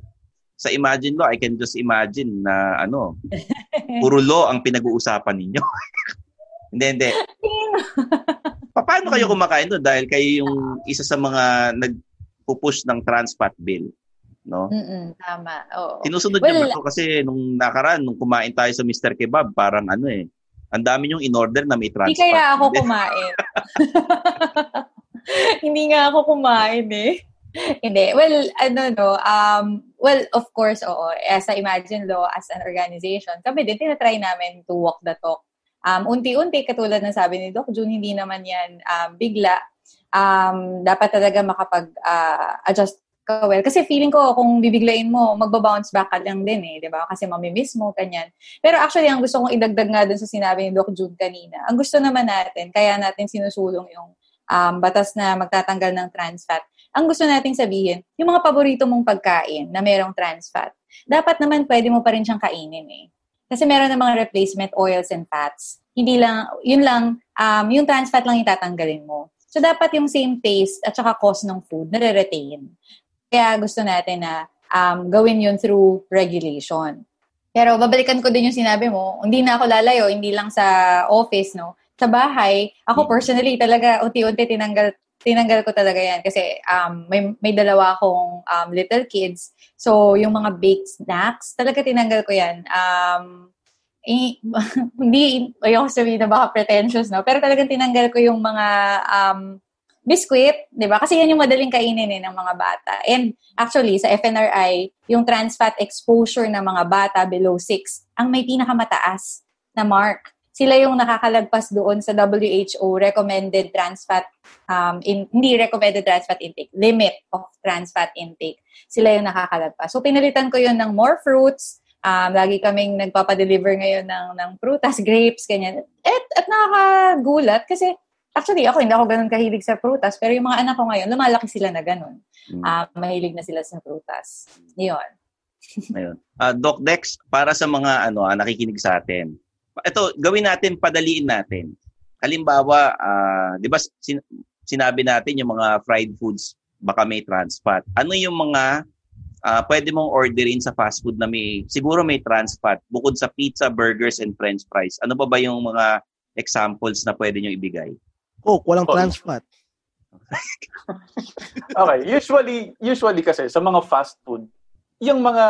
sa Imagine Law, I can just imagine na ano, puro law ang pinag-uusapan ninyo. hindi, hindi. Paano kayo kumakain doon? Dahil kayo yung isa sa mga nagpupush ng trans fat bill. No? Mm-mm, tama. Oo. Sinusunod well, niyo ba kasi nung nakaraan, nung kumain tayo sa Mr. Kebab, parang ano eh, ang dami yung in-order na may trans fat. Hindi kaya ako kumain. Hindi nga ako kumain eh. Hindi. Well, ano no, um, well, of course, oo. As a Imagine Law, as an organization, kami din, tinatry namin to walk the talk. Um, unti-unti, katulad ng sabi ni Doc June, hindi naman yan um, bigla. Um, dapat talaga makapag-adjust uh, ka well. Kasi feeling ko, kung bibiglayin mo, magbabounce back ka lang din eh, di ba? Kasi mamimiss mo, kanyan. Pero actually, ang gusto kong idagdag nga dun sa sinabi ni Doc June kanina, ang gusto naman natin, kaya natin sinusulong yung um, batas na magtatanggal ng trans fat, ang gusto nating sabihin, yung mga paborito mong pagkain na merong trans fat, dapat naman pwede mo pa rin siyang kainin eh. Kasi meron ng mga replacement oils and fats. Hindi lang, yun lang, um, yung trans fat lang itatanggalin mo. So, dapat yung same taste at saka cost ng food nare-retain. Kaya gusto natin na um, gawin yun through regulation. Pero babalikan ko din yung sinabi mo, hindi na ako lalayo, hindi lang sa office, no? Sa bahay, ako personally talaga unti-unti tinanggal tinanggal ko talaga yan kasi um, may, may dalawa akong um, little kids. So, yung mga baked snacks, talaga tinanggal ko yan. Um, eh, hindi, ayoko sabihin na baka pretentious, no? Pero talagang tinanggal ko yung mga um, biscuit, di ba? Kasi yan yung madaling kainin eh, ng mga bata. And actually, sa FNRI, yung trans fat exposure ng mga bata below 6, ang may pinakamataas na mark. sila yung nakakalagpas doon sa WHO recommended trans fat um, in, hindi recommended trans fat intake, limit of trans fat intake. Sila yung nakakalagpas. So pinalitan ko yun ng more fruits, um, lagi kaming nagpapa-deliver ngayon ng, ng prutas, grapes, ganyan. At, at nakakagulat kasi Actually, ako hindi ako ganun kahilig sa prutas, pero yung mga anak ko ngayon, lumalaki sila na ganun. Mm. Uh, mahilig na sila sa prutas. Yun. Ayun. Uh, Doc Dex, para sa mga ano uh, nakikinig sa atin, ito, gawin natin, padaliin natin. Halimbawa, uh, di ba sin- sinabi natin yung mga fried foods, baka may trans fat. Ano yung mga uh, pwede mong orderin sa fast food na may, siguro may trans fat, bukod sa pizza, burgers, and french fries? Ano ba ba yung mga examples na pwede nyo ibigay? Coke, walang oh. trans fat. okay, usually usually kasi sa mga fast food, yung mga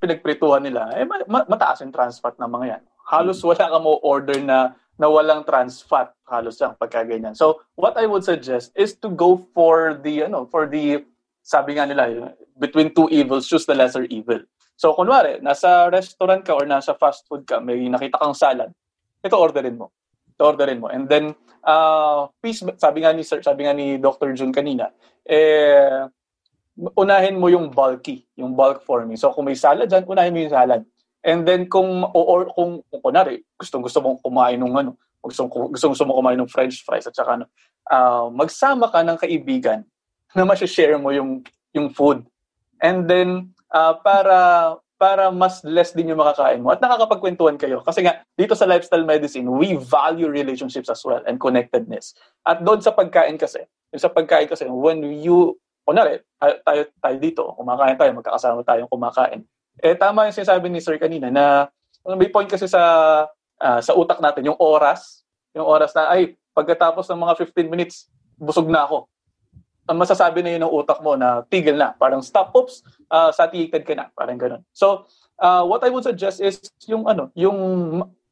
pinagprituhan nila, eh, mataas yung trans fat ng mga yan halos wala ka mo order na na walang trans fat halos ang pagkaganyan. So what I would suggest is to go for the ano for the sabi nga nila between two evils choose the lesser evil. So kunwari nasa restaurant ka or nasa fast food ka may nakita kang salad. Ito orderin mo. Orderin mo. And then uh please sabi nga ni sir sabi nga ni Dr. Jun kanina eh unahin mo yung bulky, yung bulk forming. So kung may salad dyan, unahin mo yung salad. And then kung or kung, kung kunari, gustong gusto mong kumain ng ano, gusto gusto, gusto mo kumain ng french fries at saka ano, uh, magsama ka ng kaibigan na ma-share mo yung yung food. And then uh, para para mas less din yung makakain mo at nakakapagkwentuhan kayo. Kasi nga, dito sa lifestyle medicine, we value relationships as well and connectedness. At doon sa pagkain kasi, yung sa pagkain kasi, when you, kunwari, tayo, tayo dito, kumakain tayo, magkakasama tayong kumakain eh tama yung sinasabi ni Sir kanina na may point kasi sa uh, sa utak natin yung oras, yung oras na ay pagkatapos ng mga 15 minutes busog na ako. Ang masasabi na yun ng utak mo na tigil na, parang stop, oops, uh, satiated ka na, parang ganun. So, uh, what I would suggest is yung ano, yung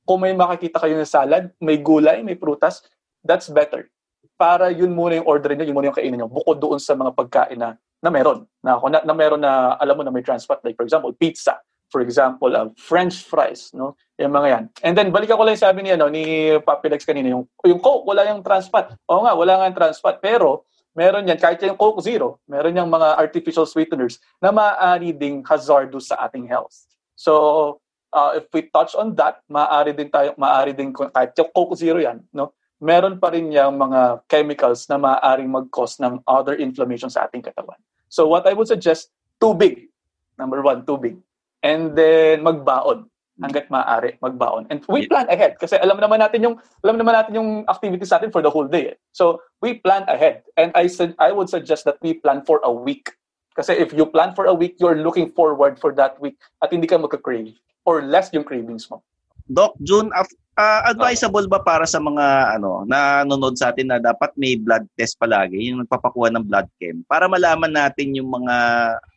kung may makakita kayo ng salad, may gulay, may prutas, that's better. Para yun muna yung order niyo, yun muna yung kainin niyo, bukod doon sa mga pagkain na na meron. Na na, na meron na alam mo na may trans fat like for example pizza for example uh, french fries no? Yung mga yan. And then balikan ko lang sabi ni ano ni Papilex kanina yung yung Coke wala yung trans fat oo nga wala nga yung trans fat pero meron yan kahit yung Coke Zero meron yung mga artificial sweeteners na maaari ding hazardous sa ating health so uh, if we touch on that maaari din tayo maaari din kahit yung Coke Zero yan no meron pa rin yung mga chemicals na maaaring mag-cause ng other inflammation sa ating katawan. So what I would suggest, tubig. Number one, tubig. And then magbaon hangga't maaari magbaon. And we plan ahead kasi alam naman natin yung alam naman natin yung activities natin for the whole day. Eh. So we plan ahead. And I said I would suggest that we plan for a week. Kasi if you plan for a week, you're looking forward for that week at hindi ka magka-crave or less yung cravings mo. Doc June, uh, advisable ba para sa mga ano nanonood sa atin na dapat may blood test palagi, yung nagpapakuha ng blood chem para malaman natin yung mga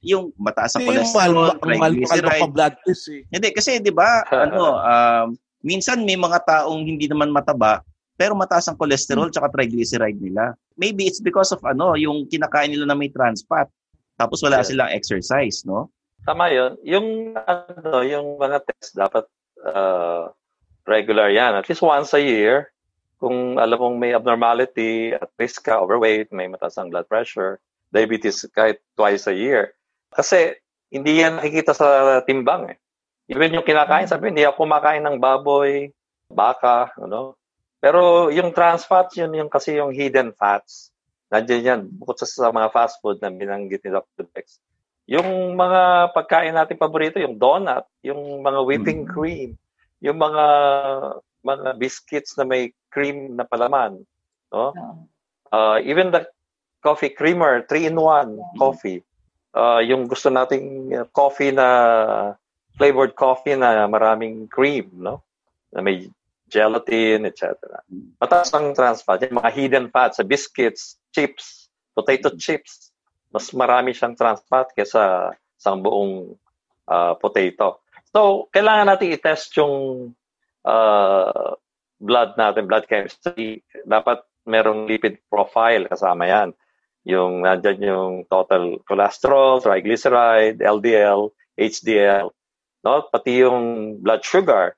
yung mataas ang cholesterol, triglyceride. blood test eh. Hindi kasi 'di ba ano um, minsan may mga taong hindi naman mataba pero mataas ang cholesterol at triglyceride nila. Maybe it's because of ano, yung kinakain nila na may trans fat. Tapos wala yeah. silang exercise, no? Tama 'yon. Yung ano, yung mga test dapat uh, regular yan. At least once a year, kung alam mong may abnormality at risk ka, overweight, may mataas ang blood pressure, diabetes kahit twice a year. Kasi hindi yan nakikita sa timbang eh. Even yung kinakain, sabi, hindi ako kumakain ng baboy, baka, ano. Pero yung trans fats, yun yung kasi yung hidden fats. Nandiyan yan, bukod sa, sa mga fast food na binanggit ni Dr. Bex. Yung mga pagkain natin paborito, yung donut, yung mga whipping mm. cream, yung mga mga biscuits na may cream na palaman, no? Uh, even the coffee creamer, 3-in-1 coffee. Uh, yung gusto nating coffee na flavored coffee na maraming cream, no? Na may gelatin, etc. Mataas ang trans fat, yung mga hidden fats sa biscuits, chips, potato chips, mas marami siyang trans fat kaysa sa buong uh, potato. So, kailangan natin i-test yung uh, blood natin, blood chemistry. Dapat merong lipid profile kasama yan. Yung nandyan yung total cholesterol, triglyceride, LDL, HDL, no? pati yung blood sugar.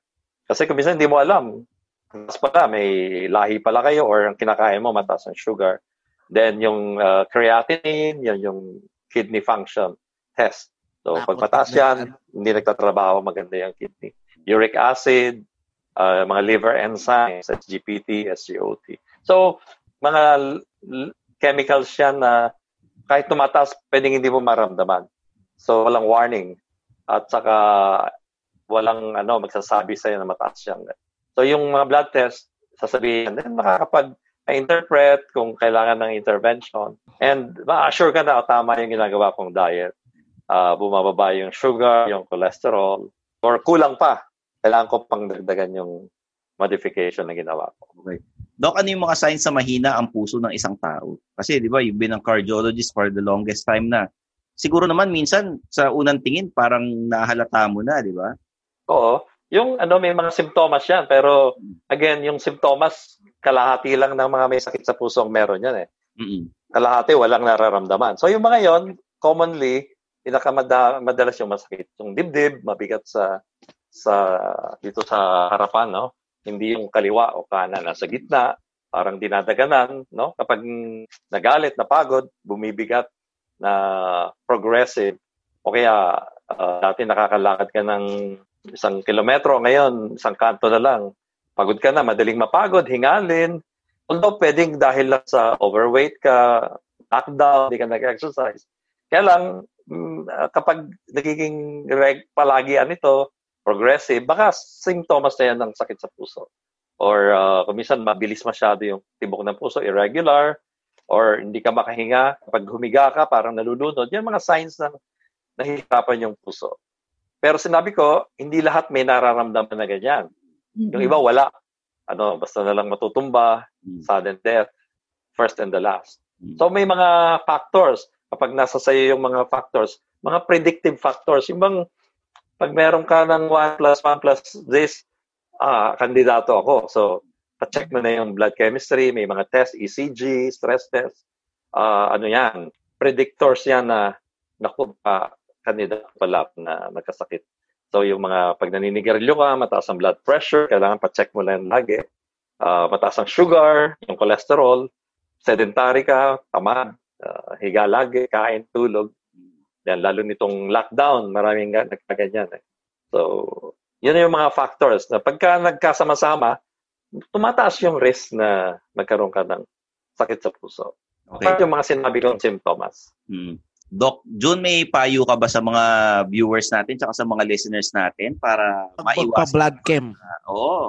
Kasi kung hindi mo alam, Tapos pala, may lahi pala kayo or ang kinakain mo mataas ang sugar. Then yung uh, creatinine, yan yung kidney function test. So pag mataas yan, hindi nagtatrabaho maganda yung kidney. Uric acid, uh, mga liver enzymes, SGPT, SGOT. So mga l- chemicals yan na kahit tumataas, pwedeng hindi mo maramdaman. So walang warning. At saka walang ano magsasabi sa'yo na mataas yan. So yung mga blood test, sasabihin, then makakapag-interpret kung kailangan ng intervention. And ma-assure ka na tama yung ginagawa kong diet. Uh, bumababa yung sugar, yung cholesterol, or kulang pa. Kailangan ko pang dagdagan yung modification na ginawa ko. Okay. Doc, ano yung mga signs sa mahina ang puso ng isang tao? Kasi di ba, you've been a cardiologist for the longest time na. Siguro naman minsan sa unang tingin parang nahalata mo na, di ba? Oo. Yung ano may mga simptomas yan pero again yung simptomas kalahati lang ng mga may sakit sa puso ang meron yan eh. Mm-hmm. Kalahati walang nararamdaman. So yung mga yon commonly pinakamadalas yung masakit yung dibdib, mabigat sa sa dito sa harapan no. Hindi yung kaliwa o kanan nasa gitna, parang dinadaganan no kapag nagalit, napagod, bumibigat na progressive o kaya uh, dati nakakalakad ka ng isang kilometro, ngayon isang kanto na lang. Pagod ka na, madaling mapagod, hingalin. Although pwedeng dahil lang sa overweight ka, lockdown, hindi ka nag-exercise. Kaya lang, kapag nagiging reg palagian ito, progressive, baka symptoms na yan ng sakit sa puso. Or uh, kumisan mabilis masyado yung tibok ng puso, irregular, or hindi ka makahinga. Kapag humiga ka, parang nalulunod. Yan mga signs na nahihirapan yung puso. Pero sinabi ko, hindi lahat may nararamdaman na ganyan. Mm-hmm. Yung iba wala. Ano, basta na lang matutumba, mm-hmm. sudden death, first and the last. Mm-hmm. So may mga factors. Kapag nasa sayo yung mga factors, mga predictive factors, yung bang pag meron ka ng 1 plus 1 plus this, ah, kandidato ako. So, pa-check mo na yung blood chemistry, may mga test, ECG, stress test. Uh, ano yan, predictors yan na, naku, uh, kandidato pala na nagkasakit. So yung mga pag naninigarilyo ka, mataas ang blood pressure, kailangan pa-check mo lang lagi. Uh, mataas ang sugar, yung cholesterol, sedentary ka, tamad, uh, higa lagi, kain, tulog. Yan, lalo nitong lockdown, maraming nagkaganyan. Eh. So, yun yung mga factors na pagka nagkasama-sama, tumataas yung risk na magkaroon ka ng sakit sa puso. Okay. yung mga sinabi kong symptoms. Hmm. Doc, June, may payo ka ba sa mga viewers natin tsaka sa mga listeners natin para maiwasan? Pagpa-blood chem. Uh, oo.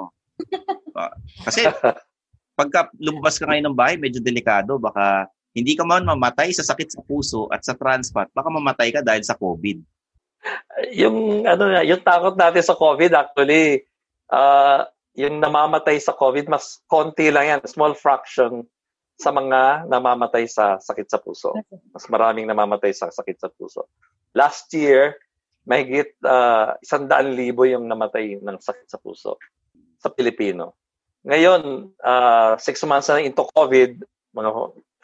Uh, kasi pagka lumabas ka ngayon ng bahay, medyo delikado. Baka hindi ka man mamatay sa sakit sa puso at sa transplant, baka mamatay ka dahil sa COVID. Yung ano yung takot natin sa COVID actually uh, yung namamatay sa COVID mas konti lang yan, small fraction sa mga namamatay sa sakit sa puso. Mas maraming namamatay sa sakit sa puso. Last year, mahigit uh, isang daan libo yung namatay ng sakit sa puso sa Pilipino. Ngayon, uh, six months na into COVID, mga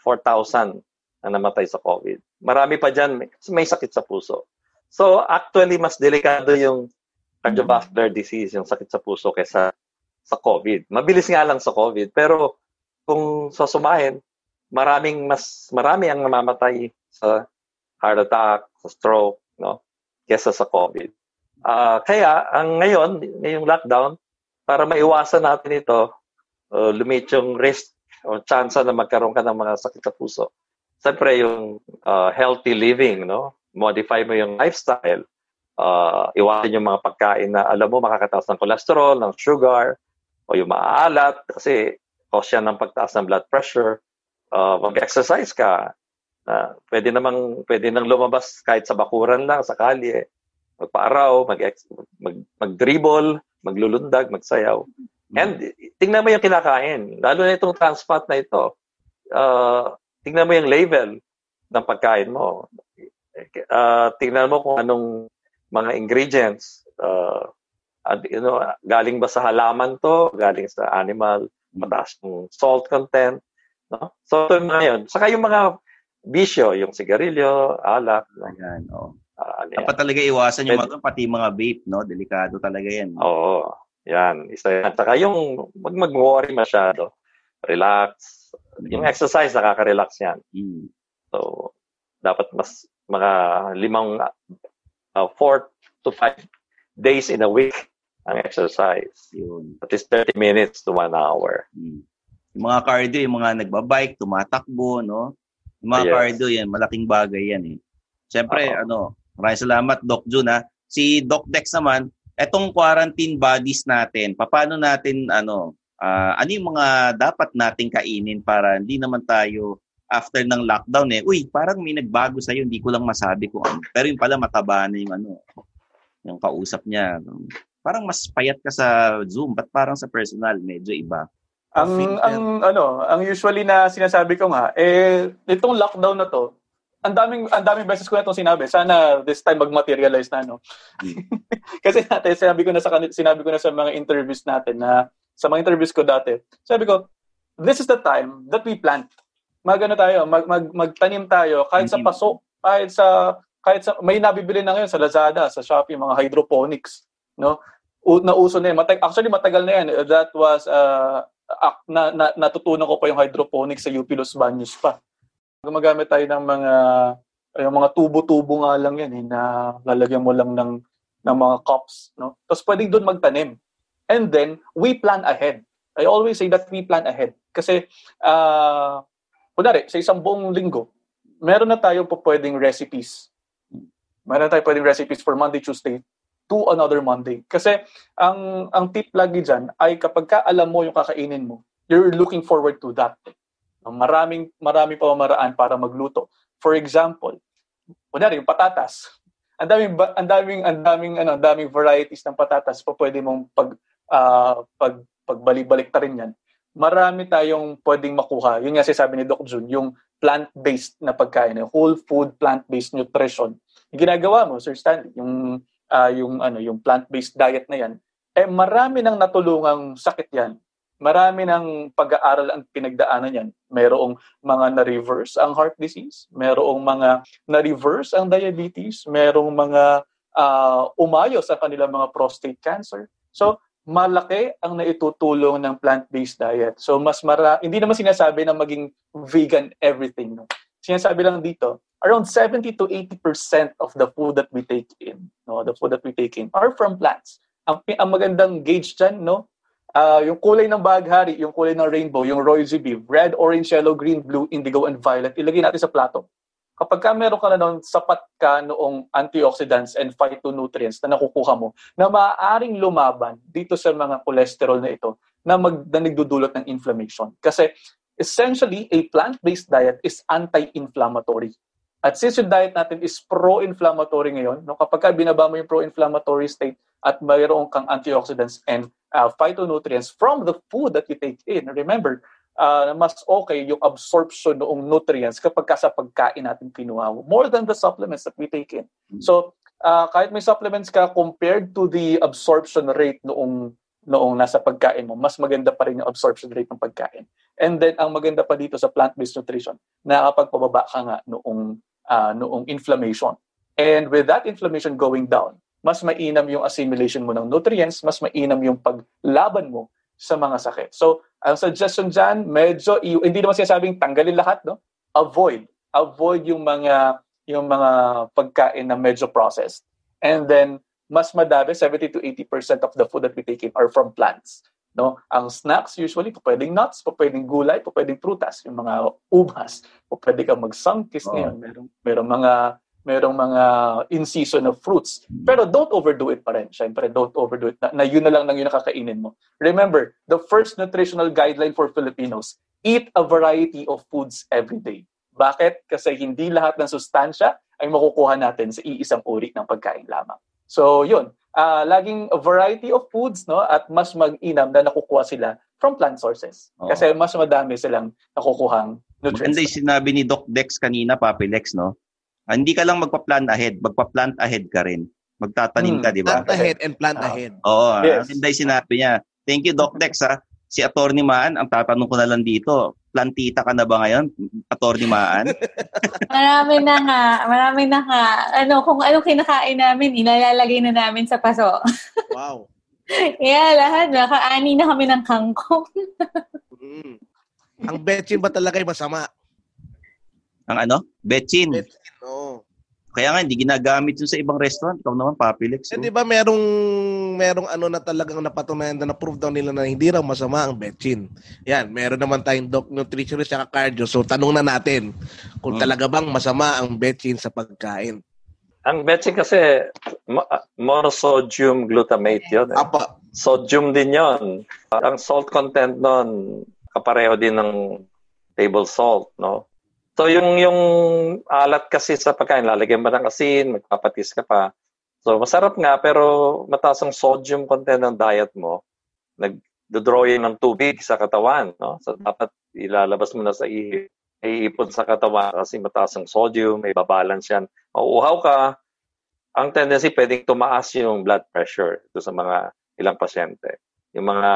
4,000 na namatay sa COVID. Marami pa dyan may, may sakit sa puso. So actually, mas delikado yung cardiovascular disease, yung sakit sa puso kaysa sa COVID. Mabilis nga lang sa COVID, pero kung sasumahin, maraming mas marami ang namamatay sa heart attack, sa stroke, no? Kesa sa COVID. Uh, kaya ang ngayon, ngayong lockdown, para maiwasan natin ito, uh, lumit yung risk o chance na magkaroon ka ng mga sakit sa puso. Siyempre, yung uh, healthy living, no? Modify mo yung lifestyle. Uh, iwasan yung mga pagkain na alam mo makakataas ng cholesterol, ng sugar, o yung maaalat kasi cause yan ng pagtaas ng blood pressure. Uh, mag-exercise ka. Uh, pwede namang pwede nang lumabas kahit sa bakuran lang sa kalye. Magpaaraw, mag mag mag-dribble, maglulundag, magsayaw. And tingnan mo yung kinakain. Lalo na itong transplant na ito. Uh, tingnan mo yung label ng pagkain mo. Uh, tingnan mo kung anong mga ingredients. Uh, you know, galing ba sa halaman to? Galing sa animal? mataas yung salt content. No? So, ito mga yun. Saka yung mga bisyo, yung sigarilyo, alak. Ayan, oh. Uh, Dapat talaga iwasan yung mga pati mga vape, no? Delikado talaga yan. Oo. Yan, isa yan. Saka yung mag mag-worry masyado. Relax. Yung exercise, nakaka-relax yan. So, dapat mas mga limang, uh, four to five days in a week ang exercise. Yun. At least 30 minutes to one hour. Yung mga cardio, yung mga nagbabike, tumatakbo, no? Yung mga Yes. cardio yan, malaking bagay yan eh. Siyempre, ano, maraming salamat Doc Jun ha. Si Doc Dex naman, etong quarantine bodies natin, paano natin ano, ah, ano yung mga dapat nating kainin para hindi naman tayo after ng lockdown eh, uy, parang may nagbago sa'yo, hindi ko lang masabi kung ano. Pero yung pala mataba na yung ano, yung kausap niya. Parang mas payat ka sa Zoom, but parang sa personal, medyo iba. Ang ang ano, ang usually na sinasabi ko nga eh itong lockdown na to, ang daming ang daming beses ko na itong sinabi. Sana this time mag-materialize na no. Kasi natin sinabi ko na sa sinabi ko na sa mga interviews natin na sa mga interviews ko dati. Sabi ko, this is the time that we plant. Mag ano tayo, mag, mag magtanim tayo kahit sa paso, kahit sa kahit sa may nabibili na ngayon sa Lazada, sa Shopee, mga hydroponics, no? U, nauso na yan. Matag, actually matagal na yan. That was uh, na, na, natutunan ko pa yung hydroponics sa UP Los Baños pa. Gumagamit tayo ng mga yung mga tubo-tubo nga lang yan eh, na lalagyan mo lang ng ng mga cups, no? Tapos pwedeng doon magtanim. And then we plan ahead. I always say that we plan ahead kasi uh, kunwari, sa isang buong linggo, meron na tayo po pwedeng recipes. Meron na tayo pwedeng recipes for Monday, Tuesday to another Monday. Kasi ang ang tip lagi dyan ay kapag ka alam mo yung kakainin mo, you're looking forward to that. Maraming marami pa maraan para magluto. For example, kunwari yung patatas. Ang daming ang daming ang daming ano, ang daming varieties ng patatas pa pwede mong pag ah, pag pagbalik-balik ta rin yan. Marami tayong pwedeng makuha. Yun nga sinasabi ni Doc Jun, yung plant-based na pagkain, yung whole food plant-based nutrition. Yung ginagawa mo, Sir Stanley, yung ah, yung ano, yung plant-based diet na yan, eh marami nang natulungang sakit yan. Marami ng pag-aaral ang pinagdaanan yan. Merong mga na-reverse ang heart disease, merong mga na-reverse ang diabetes, merong mga ah, umayos ang kanilang mga prostate cancer. So, malaki ang naitutulong ng plant-based diet. So, mas mara hindi naman sinasabi na maging vegan everything. No? Sinasabi lang dito, around 70 to 80% of the food that we take in, no, the food that we take in are from plants. Ang, ang magandang gauge dyan, no, ah, yung kulay ng baghari, yung kulay ng rainbow, yung Royal GB, red, orange, yellow, green, blue, indigo, and violet, ilagay natin sa plato. Kapag ka meron ka na noon, sapat ka noong antioxidants and phytonutrients na nakukuha mo na maaaring lumaban dito sa mga cholesterol na ito na, mag, na nagdudulot ng inflammation. Kasi essentially, a plant-based diet is anti-inflammatory. At since yung diet natin is pro-inflammatory ngayon, no, kapag ka binaba mo yung pro-inflammatory state at mayroon kang antioxidants and uh, phytonutrients from the food that you take in, remember, uh, mas okay yung absorption noong nutrients kapag ka sa pagkain natin kinuha mo, more than the supplements that we take in. So, uh, kahit may supplements ka compared to the absorption rate noong noong nasa pagkain mo, mas maganda pa rin yung absorption rate ng pagkain. And then, ang maganda pa dito sa plant-based nutrition, nakakapagpababa ka nga noong, ah, noong inflammation. And with that inflammation going down, mas mainam yung assimilation mo ng nutrients, mas mainam yung paglaban mo sa mga sakit. So, ang suggestion dyan, medyo, hindi naman sinasabing tanggalin lahat, no? Avoid. Avoid yung mga, yung mga pagkain na medyo processed. And then, mas madami, 70 to 80% of the food that we take in are from plants. No? Ang snacks usually, pwedeng nuts, pwedeng gulay, pwedeng prutas, yung mga ubas, pwede kang mag-sunkist Oo. ngayon. Merong, merong mga merong mga in-season of fruits. Pero don't overdo it pa rin. Siyempre, don't overdo it. Na, na yun na lang nang yun nakakainin mo. Remember, the first nutritional guideline for Filipinos, eat a variety of foods every day. Bakit? Kasi hindi lahat ng sustansya ay makukuha natin sa iisang uri ng pagkain lamang. So, yun. Ah, laging a variety of foods, no? At mas mag-inam na nakukuha sila from plant sources. Oo. Kasi mas madami silang nakukuhang nutrients. Maganda yung sinabi ni Doc Dex kanina, Papilex, no? Ah, hindi ka lang magpa-plan ahead, magpa-plant ahead ka rin. Magtatanim Hmm, ka, di ba? Plant ahead and plant ahead. Oo, ah, Yes. maganda yung sinabi niya. Thank you, Doc Dex, ha? Si Attorney Maan, ang tatanong ko na lang dito, plantita ka na ba ngayon, Attorney Maan? Marami na nga. Marami na nga. Ano, kung anong kinakain namin, ilalalagay na namin sa paso. Wow. yeah, lahat. Nakaani na kami ng kangkong. mm. Ang betchin ba talaga ay masama? Ang ano? Betchin. Betchin, oo. Kaya nga, hindi ginagamit yun sa ibang restaurant. Ikaw naman, Papilix. Eh, di ba merong, merong ano na talagang napatunayan na na-prove daw nila na hindi raw masama ang betchin. Yan, meron naman tayong doc nutritionist at cardio. So, tanong na natin kung hmm. talaga bang masama ang betchin sa pagkain. Ang betchin kasi, monosodium glutamate yun. Eh. Apa. Sodium din yon. Ang salt content nun, kapareho din ng table salt, no? So yung yung alat kasi sa pagkain, lalagyan mo ng asin, magpapatis ka pa. So masarap nga pero mataas ang sodium content ng diet mo. Nag-draw yun ng tubig sa katawan, no? So dapat ilalabas mo na sa ihi. Iipon sa katawan kasi mataas ang sodium, may babalance yan. Mauuhaw ka, ang tendency pwedeng tumaas yung blood pressure ito sa mga ilang pasyente. Yung mga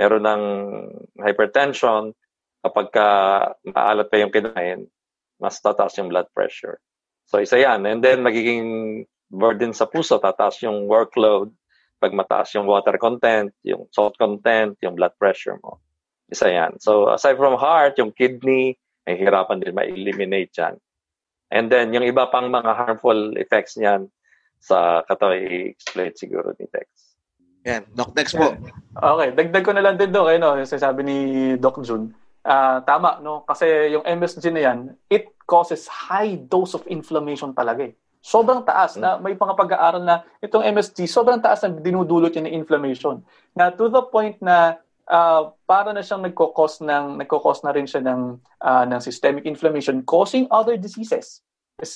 meron ng hypertension, kapag ka maalat pa yung kinain, mas tataas yung blood pressure. So isa yan. And then magiging burden sa puso, tataas yung workload, pag mataas yung water content, yung salt content, yung blood pressure mo. Isa yan. So aside from heart, yung kidney, may hirapan din ma-eliminate yan. And then yung iba pang mga harmful effects niyan sa katawan, i-explain siguro ni Tex. Yan, Doc Tex po. Okay, dagdag ko na lang din, Doc, eh, no? sabi ni Doc Jun Uh, tama, no? Kasi yung MSG na yan, it causes high dose of inflammation talaga eh. Sobrang taas na may mga pag-aaral na itong MSG, sobrang taas na dinudulot niya ng inflammation. Na to the point na uh, para na siyang nagko-cause ng nagko-cause na rin siya ng uh, ng systemic inflammation causing other diseases.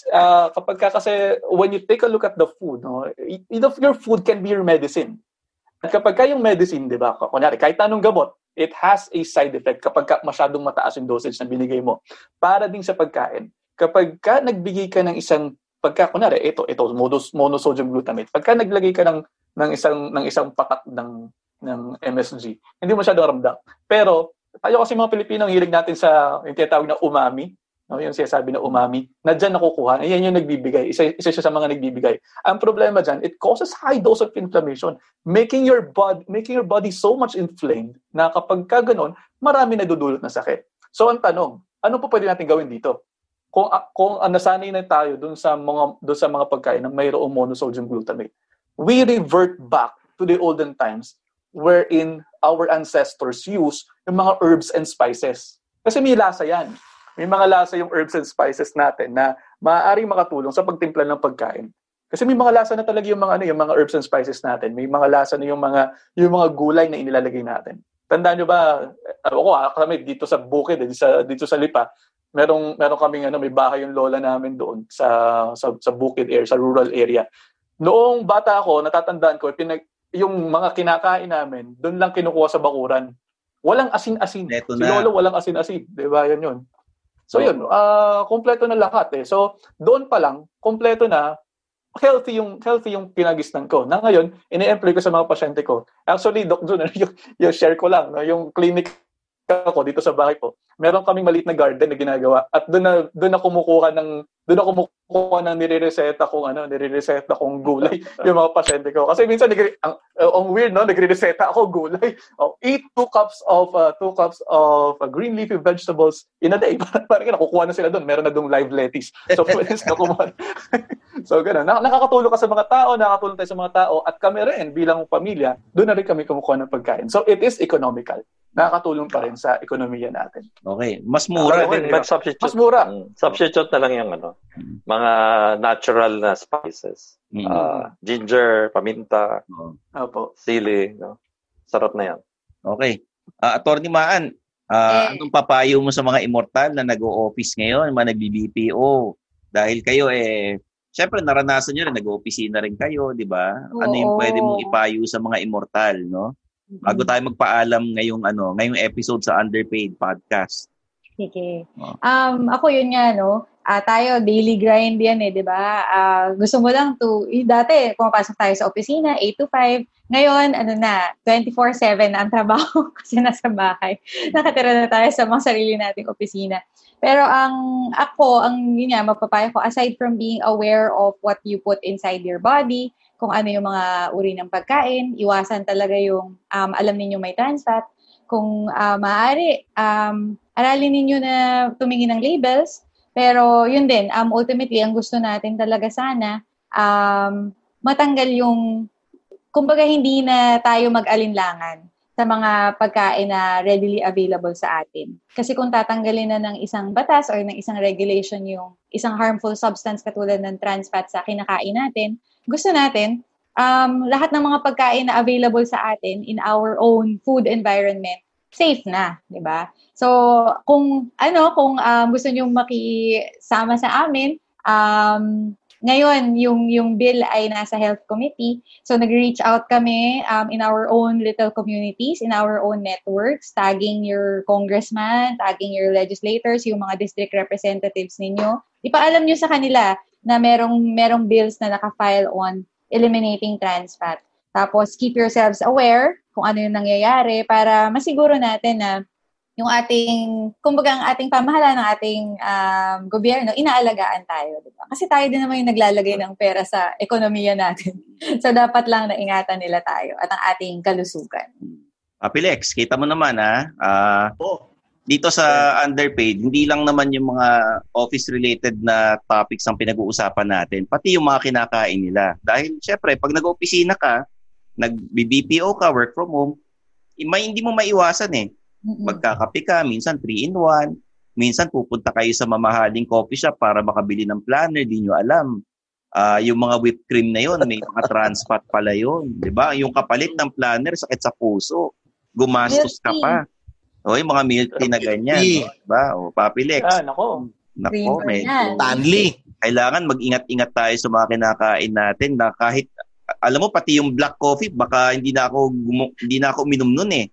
Uh, kapag ka kasi when you take a look at the food, no, your food can be your medicine. At kapag ka yung medicine, di ba, kunyari, kahit anong gamot, it has a side effect kapag ka masyadong mataas yung dosage na binigay mo. Para din sa pagkain. Kapag ka nagbigay ka ng isang pagka kunwari ito ito monos, monosodium glutamate. Pagka naglagay ka ng ng isang ng isang patak ng ng MSG, hindi mo masyadong ramdam. Pero tayo kasi mga Pilipino, hilig natin sa yung tinatawag na umami. No, yung sinasabi na umami, na dyan nakukuha. Ayan yung nagbibigay. Isa, isa siya sa mga nagbibigay. Ang problema dyan, it causes high dose of inflammation, making your body, making your body so much inflamed na kapag ka ganun, marami nadudulot na sakit. So ang tanong, ano po pwede natin gawin dito? Kung kung uh, nasanay na tayo dun sa mga dun sa mga pagkain na mayroong monosodium glutamate, we revert back to the olden times wherein our ancestors use yung mga herbs and spices. Kasi may lasa yan may mga lasa yung herbs and spices natin na maaaring makatulong sa pagtimpla ng pagkain. Kasi may mga lasa na talaga yung mga ano, yung mga herbs and spices natin. May mga lasa na yung mga yung mga gulay na inilalagay natin. Tandaan nyo ba, ako ah, kami dito sa bukid, dito sa, dito sa Lipa, merong meron kaming ano, may bahay yung lola namin doon sa sa, sa bukid area, sa rural area. Noong bata ako, natatandaan ko, pinag, yung mga kinakain namin, doon lang kinukuha sa bakuran. Walang asin-asin. Si Lolo walang asin-asin. Di ba? Yan yun. So yun, uh, kompleto na lahat eh. So doon pa lang, kompleto na, healthy yung healthy yung pinagisnan ko. Na ngayon, ini-employ ko sa mga pasyente ko. Actually, Doc Jun, yung, yung share ko lang, no, yung clinic ko dito sa bahay ko, meron kaming maliit na garden na ginagawa at doon na doon na kumukuha ng doon ako kumukuha ng nire-reseta kong ano, nire-reseta kong gulay yung mga pasyente ko. Kasi minsan nagre ang, uh, ang weird no, nagre-reseta ako gulay. Oh, eat two cups of uh, two cups of uh, green leafy vegetables in a day. Parang, parang nakukuha na sila doon. Meron na doon live lettuce. So pwede sila kumuha. so ganoon. Na, nakakatulong ka sa mga tao, nakakatulong tayo sa mga tao at kami rin bilang pamilya, doon na rin kami kumukuha ng pagkain. So it is economical nakakatulong pa rin sa ekonomiya natin. Okay. Mas mura din. Mag-substitute. Mas mura. Mm, substitute na lang yung ano, mga natural na spices. Mm. Uh, ginger, paminta, Opo. sili. No? Sarap na yan. Okay. Uh, Attorney Maan, uh, eh. anong papayo mo sa mga immortal na nag-o-office ngayon, mga nagbi-BPO? Dahil kayo eh, syempre naranasan nyo rin, nag-o-opisina rin kayo, di ba? Ano yung pwede mong ipayo sa mga immortal, no? Bago tayo magpaalam ngayong ano, ngayong episode sa Underpaid Podcast. Sige. Um, ako yun nga, no? Uh, tayo, daily grind yan eh, di ba? Uh, gusto mo lang to, eh, dati, pumapasok tayo sa opisina, 8 to 5. Ngayon, ano na, 24-7 na ang trabaho kasi nasa bahay. Nakatira na tayo sa mga sarili nating opisina. Pero ang ako, ang yun nga, mapapayo ko, aside from being aware of what you put inside your body, kung ano yung mga uri ng pagkain. Iwasan talaga yung um, alam ninyo may trans fat. Kung uh, maaari, um, aralin ninyo na tumingin ng labels. Pero yun din, um, ultimately, ang gusto natin talaga sana, um, matanggal yung, kumbaga hindi na tayo mag-alinlangan sa mga pagkain na readily available sa atin. Kasi kung tatanggalin na ng isang batas or ng isang regulation yung isang harmful substance katulad ng trans fat sa kinakain natin, gusto natin um, lahat ng mga pagkain na available sa atin in our own food environment safe na, 'di ba? So, kung ano, kung um, gusto niyo makisama sa amin, um, ngayon, yung, yung bill ay nasa health committee. So, nag-reach out kami um, in our own little communities, in our own networks, tagging your congressman, tagging your legislators, yung mga district representatives ninyo. Ipaalam nyo sa kanila na merong, merong bills na naka-file on eliminating trans fat. Tapos, keep yourselves aware kung ano yung nangyayari para masiguro natin na yung ating, kumbaga ang ating pamahalaan ng ating um, gobyerno, inaalagaan tayo. Diba? Kasi tayo din naman yung naglalagay ng pera sa ekonomiya natin. so, dapat lang na ingatan nila tayo at ang ating kalusugan. Apilex, kita mo naman ha. Uh, oh. Dito sa underpaid, hindi lang naman yung mga office-related na topics ang pinag-uusapan natin, pati yung mga kinakain nila. Dahil syempre, pag nag-opisina ka, nag-BPO ka, work from home, may hindi mo maiwasan eh Magkakape ka, minsan 3-in-1. Minsan pupunta kayo sa mamahaling coffee shop para makabili ng planner, di nyo alam. Uh, yung mga whipped cream na yon may mga trans fat pala yon, 'di ba? Yung kapalit ng planner sakit sa puso. Gumastos ka pa. O yung mga milk tea na ganyan, 'di ba? O Papilex. Ah, nako. Nako, may Stanley. Kailangan mag-ingat-ingat tayo sa mga kinakain natin na kahit alam mo pati yung black coffee baka hindi na ako gumu- hindi na ako uminom noon eh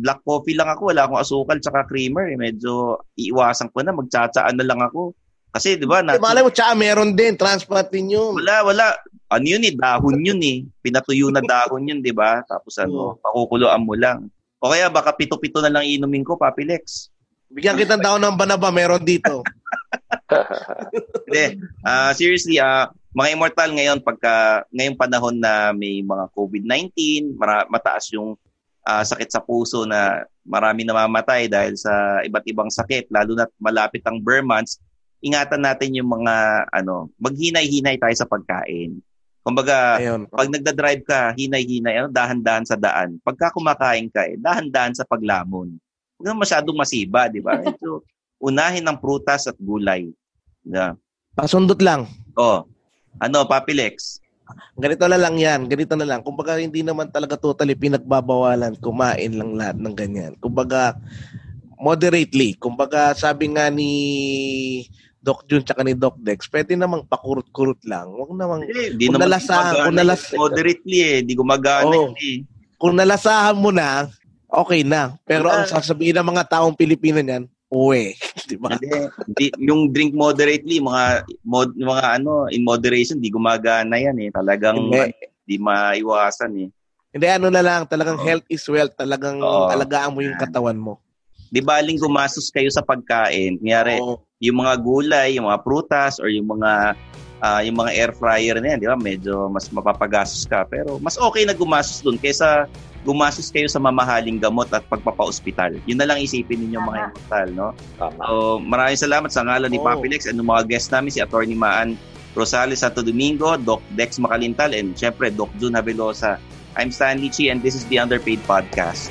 black coffee lang ako, wala akong asukal tsaka creamer. Eh. Medyo iiwasan ko na, magtsatsaan na lang ako. Kasi, di ba? Nat- eh, malay mo, tsaka meron din, transplant din yun. Wala, wala. Ano yun eh, dahon yun eh. Pinatuyo na dahon yun, di ba? Tapos ano, pakukuloan mo lang. O kaya baka pito-pito na lang inumin ko, Papilex. Bigyan kita daw ng banaba, meron dito. Hindi. uh, seriously, uh, mga immortal ngayon, pagka ngayong panahon na may mga COVID-19, mara- mataas yung uh, sakit sa puso na marami namamatay dahil sa iba't ibang sakit, lalo na malapit ang Burr months, ingatan natin yung mga ano, maghinay-hinay tayo sa pagkain. Kumbaga, Ayun. pag nagda-drive ka, hinay-hinay, ano, dahan-dahan sa daan. Pagka kumakain ka, eh, dahan-dahan sa paglamon. Huwag na masyadong masiba, di ba? So, unahin ng prutas at gulay. Yeah. Pasundot lang. Oh. Ano, Papilex? Ganito na lang yan, ganito na lang. Kumbaga hindi naman talaga totally pinagbabawalan kumain lang lahat ng ganyan. Kumbaga moderately. Kumbaga sabi nga ni Doc Jun tsaka ni Doc Dex, pwede namang pakurut-kurut lang. Huwag namang eh, di kung naman nalasahan, kung nalas moderately eh, di gumagana oh, eh. Kung nalasahan mo na, okay na. Pero ang sasabihin ng mga taong Pilipino niyan, uwi. di ba? Hindi, yung drink moderately, mga mod, mga ano, in moderation, di gumagana yan eh. Talagang hindi, di maiwasan eh. Hindi, ano na lang, talagang oh. health is wealth. Talagang oh. alagaan mo yung katawan mo. Di baling gumastos kayo sa pagkain. Kunyari, oh. yung mga gulay, yung mga prutas, or yung mga uh, yung mga air fryer na yan, di ba? Medyo mas mapapagastos ka. Pero mas okay na gumastos dun kaysa gumastos kayo sa mamahaling gamot at pagpapa-ospital. Yun na lang isipin ninyo mga immortal, no? Tama. So, maraming salamat sa ngalan ni oh. Papilex and mga guest namin, si Attorney Maan Rosales Santo Domingo, Doc Dex Makalintal, and syempre, Doc Jun Havelosa. I'm Stanley Chi and this is the Underpaid Podcast.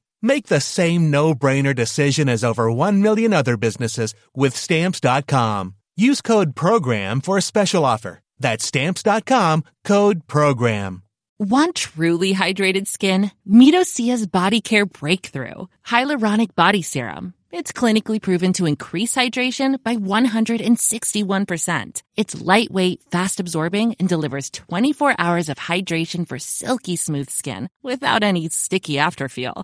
Make the same no-brainer decision as over 1 million other businesses with stamps.com. Use code PROGRAM for a special offer. That's stamps.com, code PROGRAM. Want truly hydrated skin? Meet Osea's Body Care Breakthrough Hyaluronic Body Serum. It's clinically proven to increase hydration by 161%. It's lightweight, fast absorbing, and delivers 24 hours of hydration for silky smooth skin without any sticky afterfeel.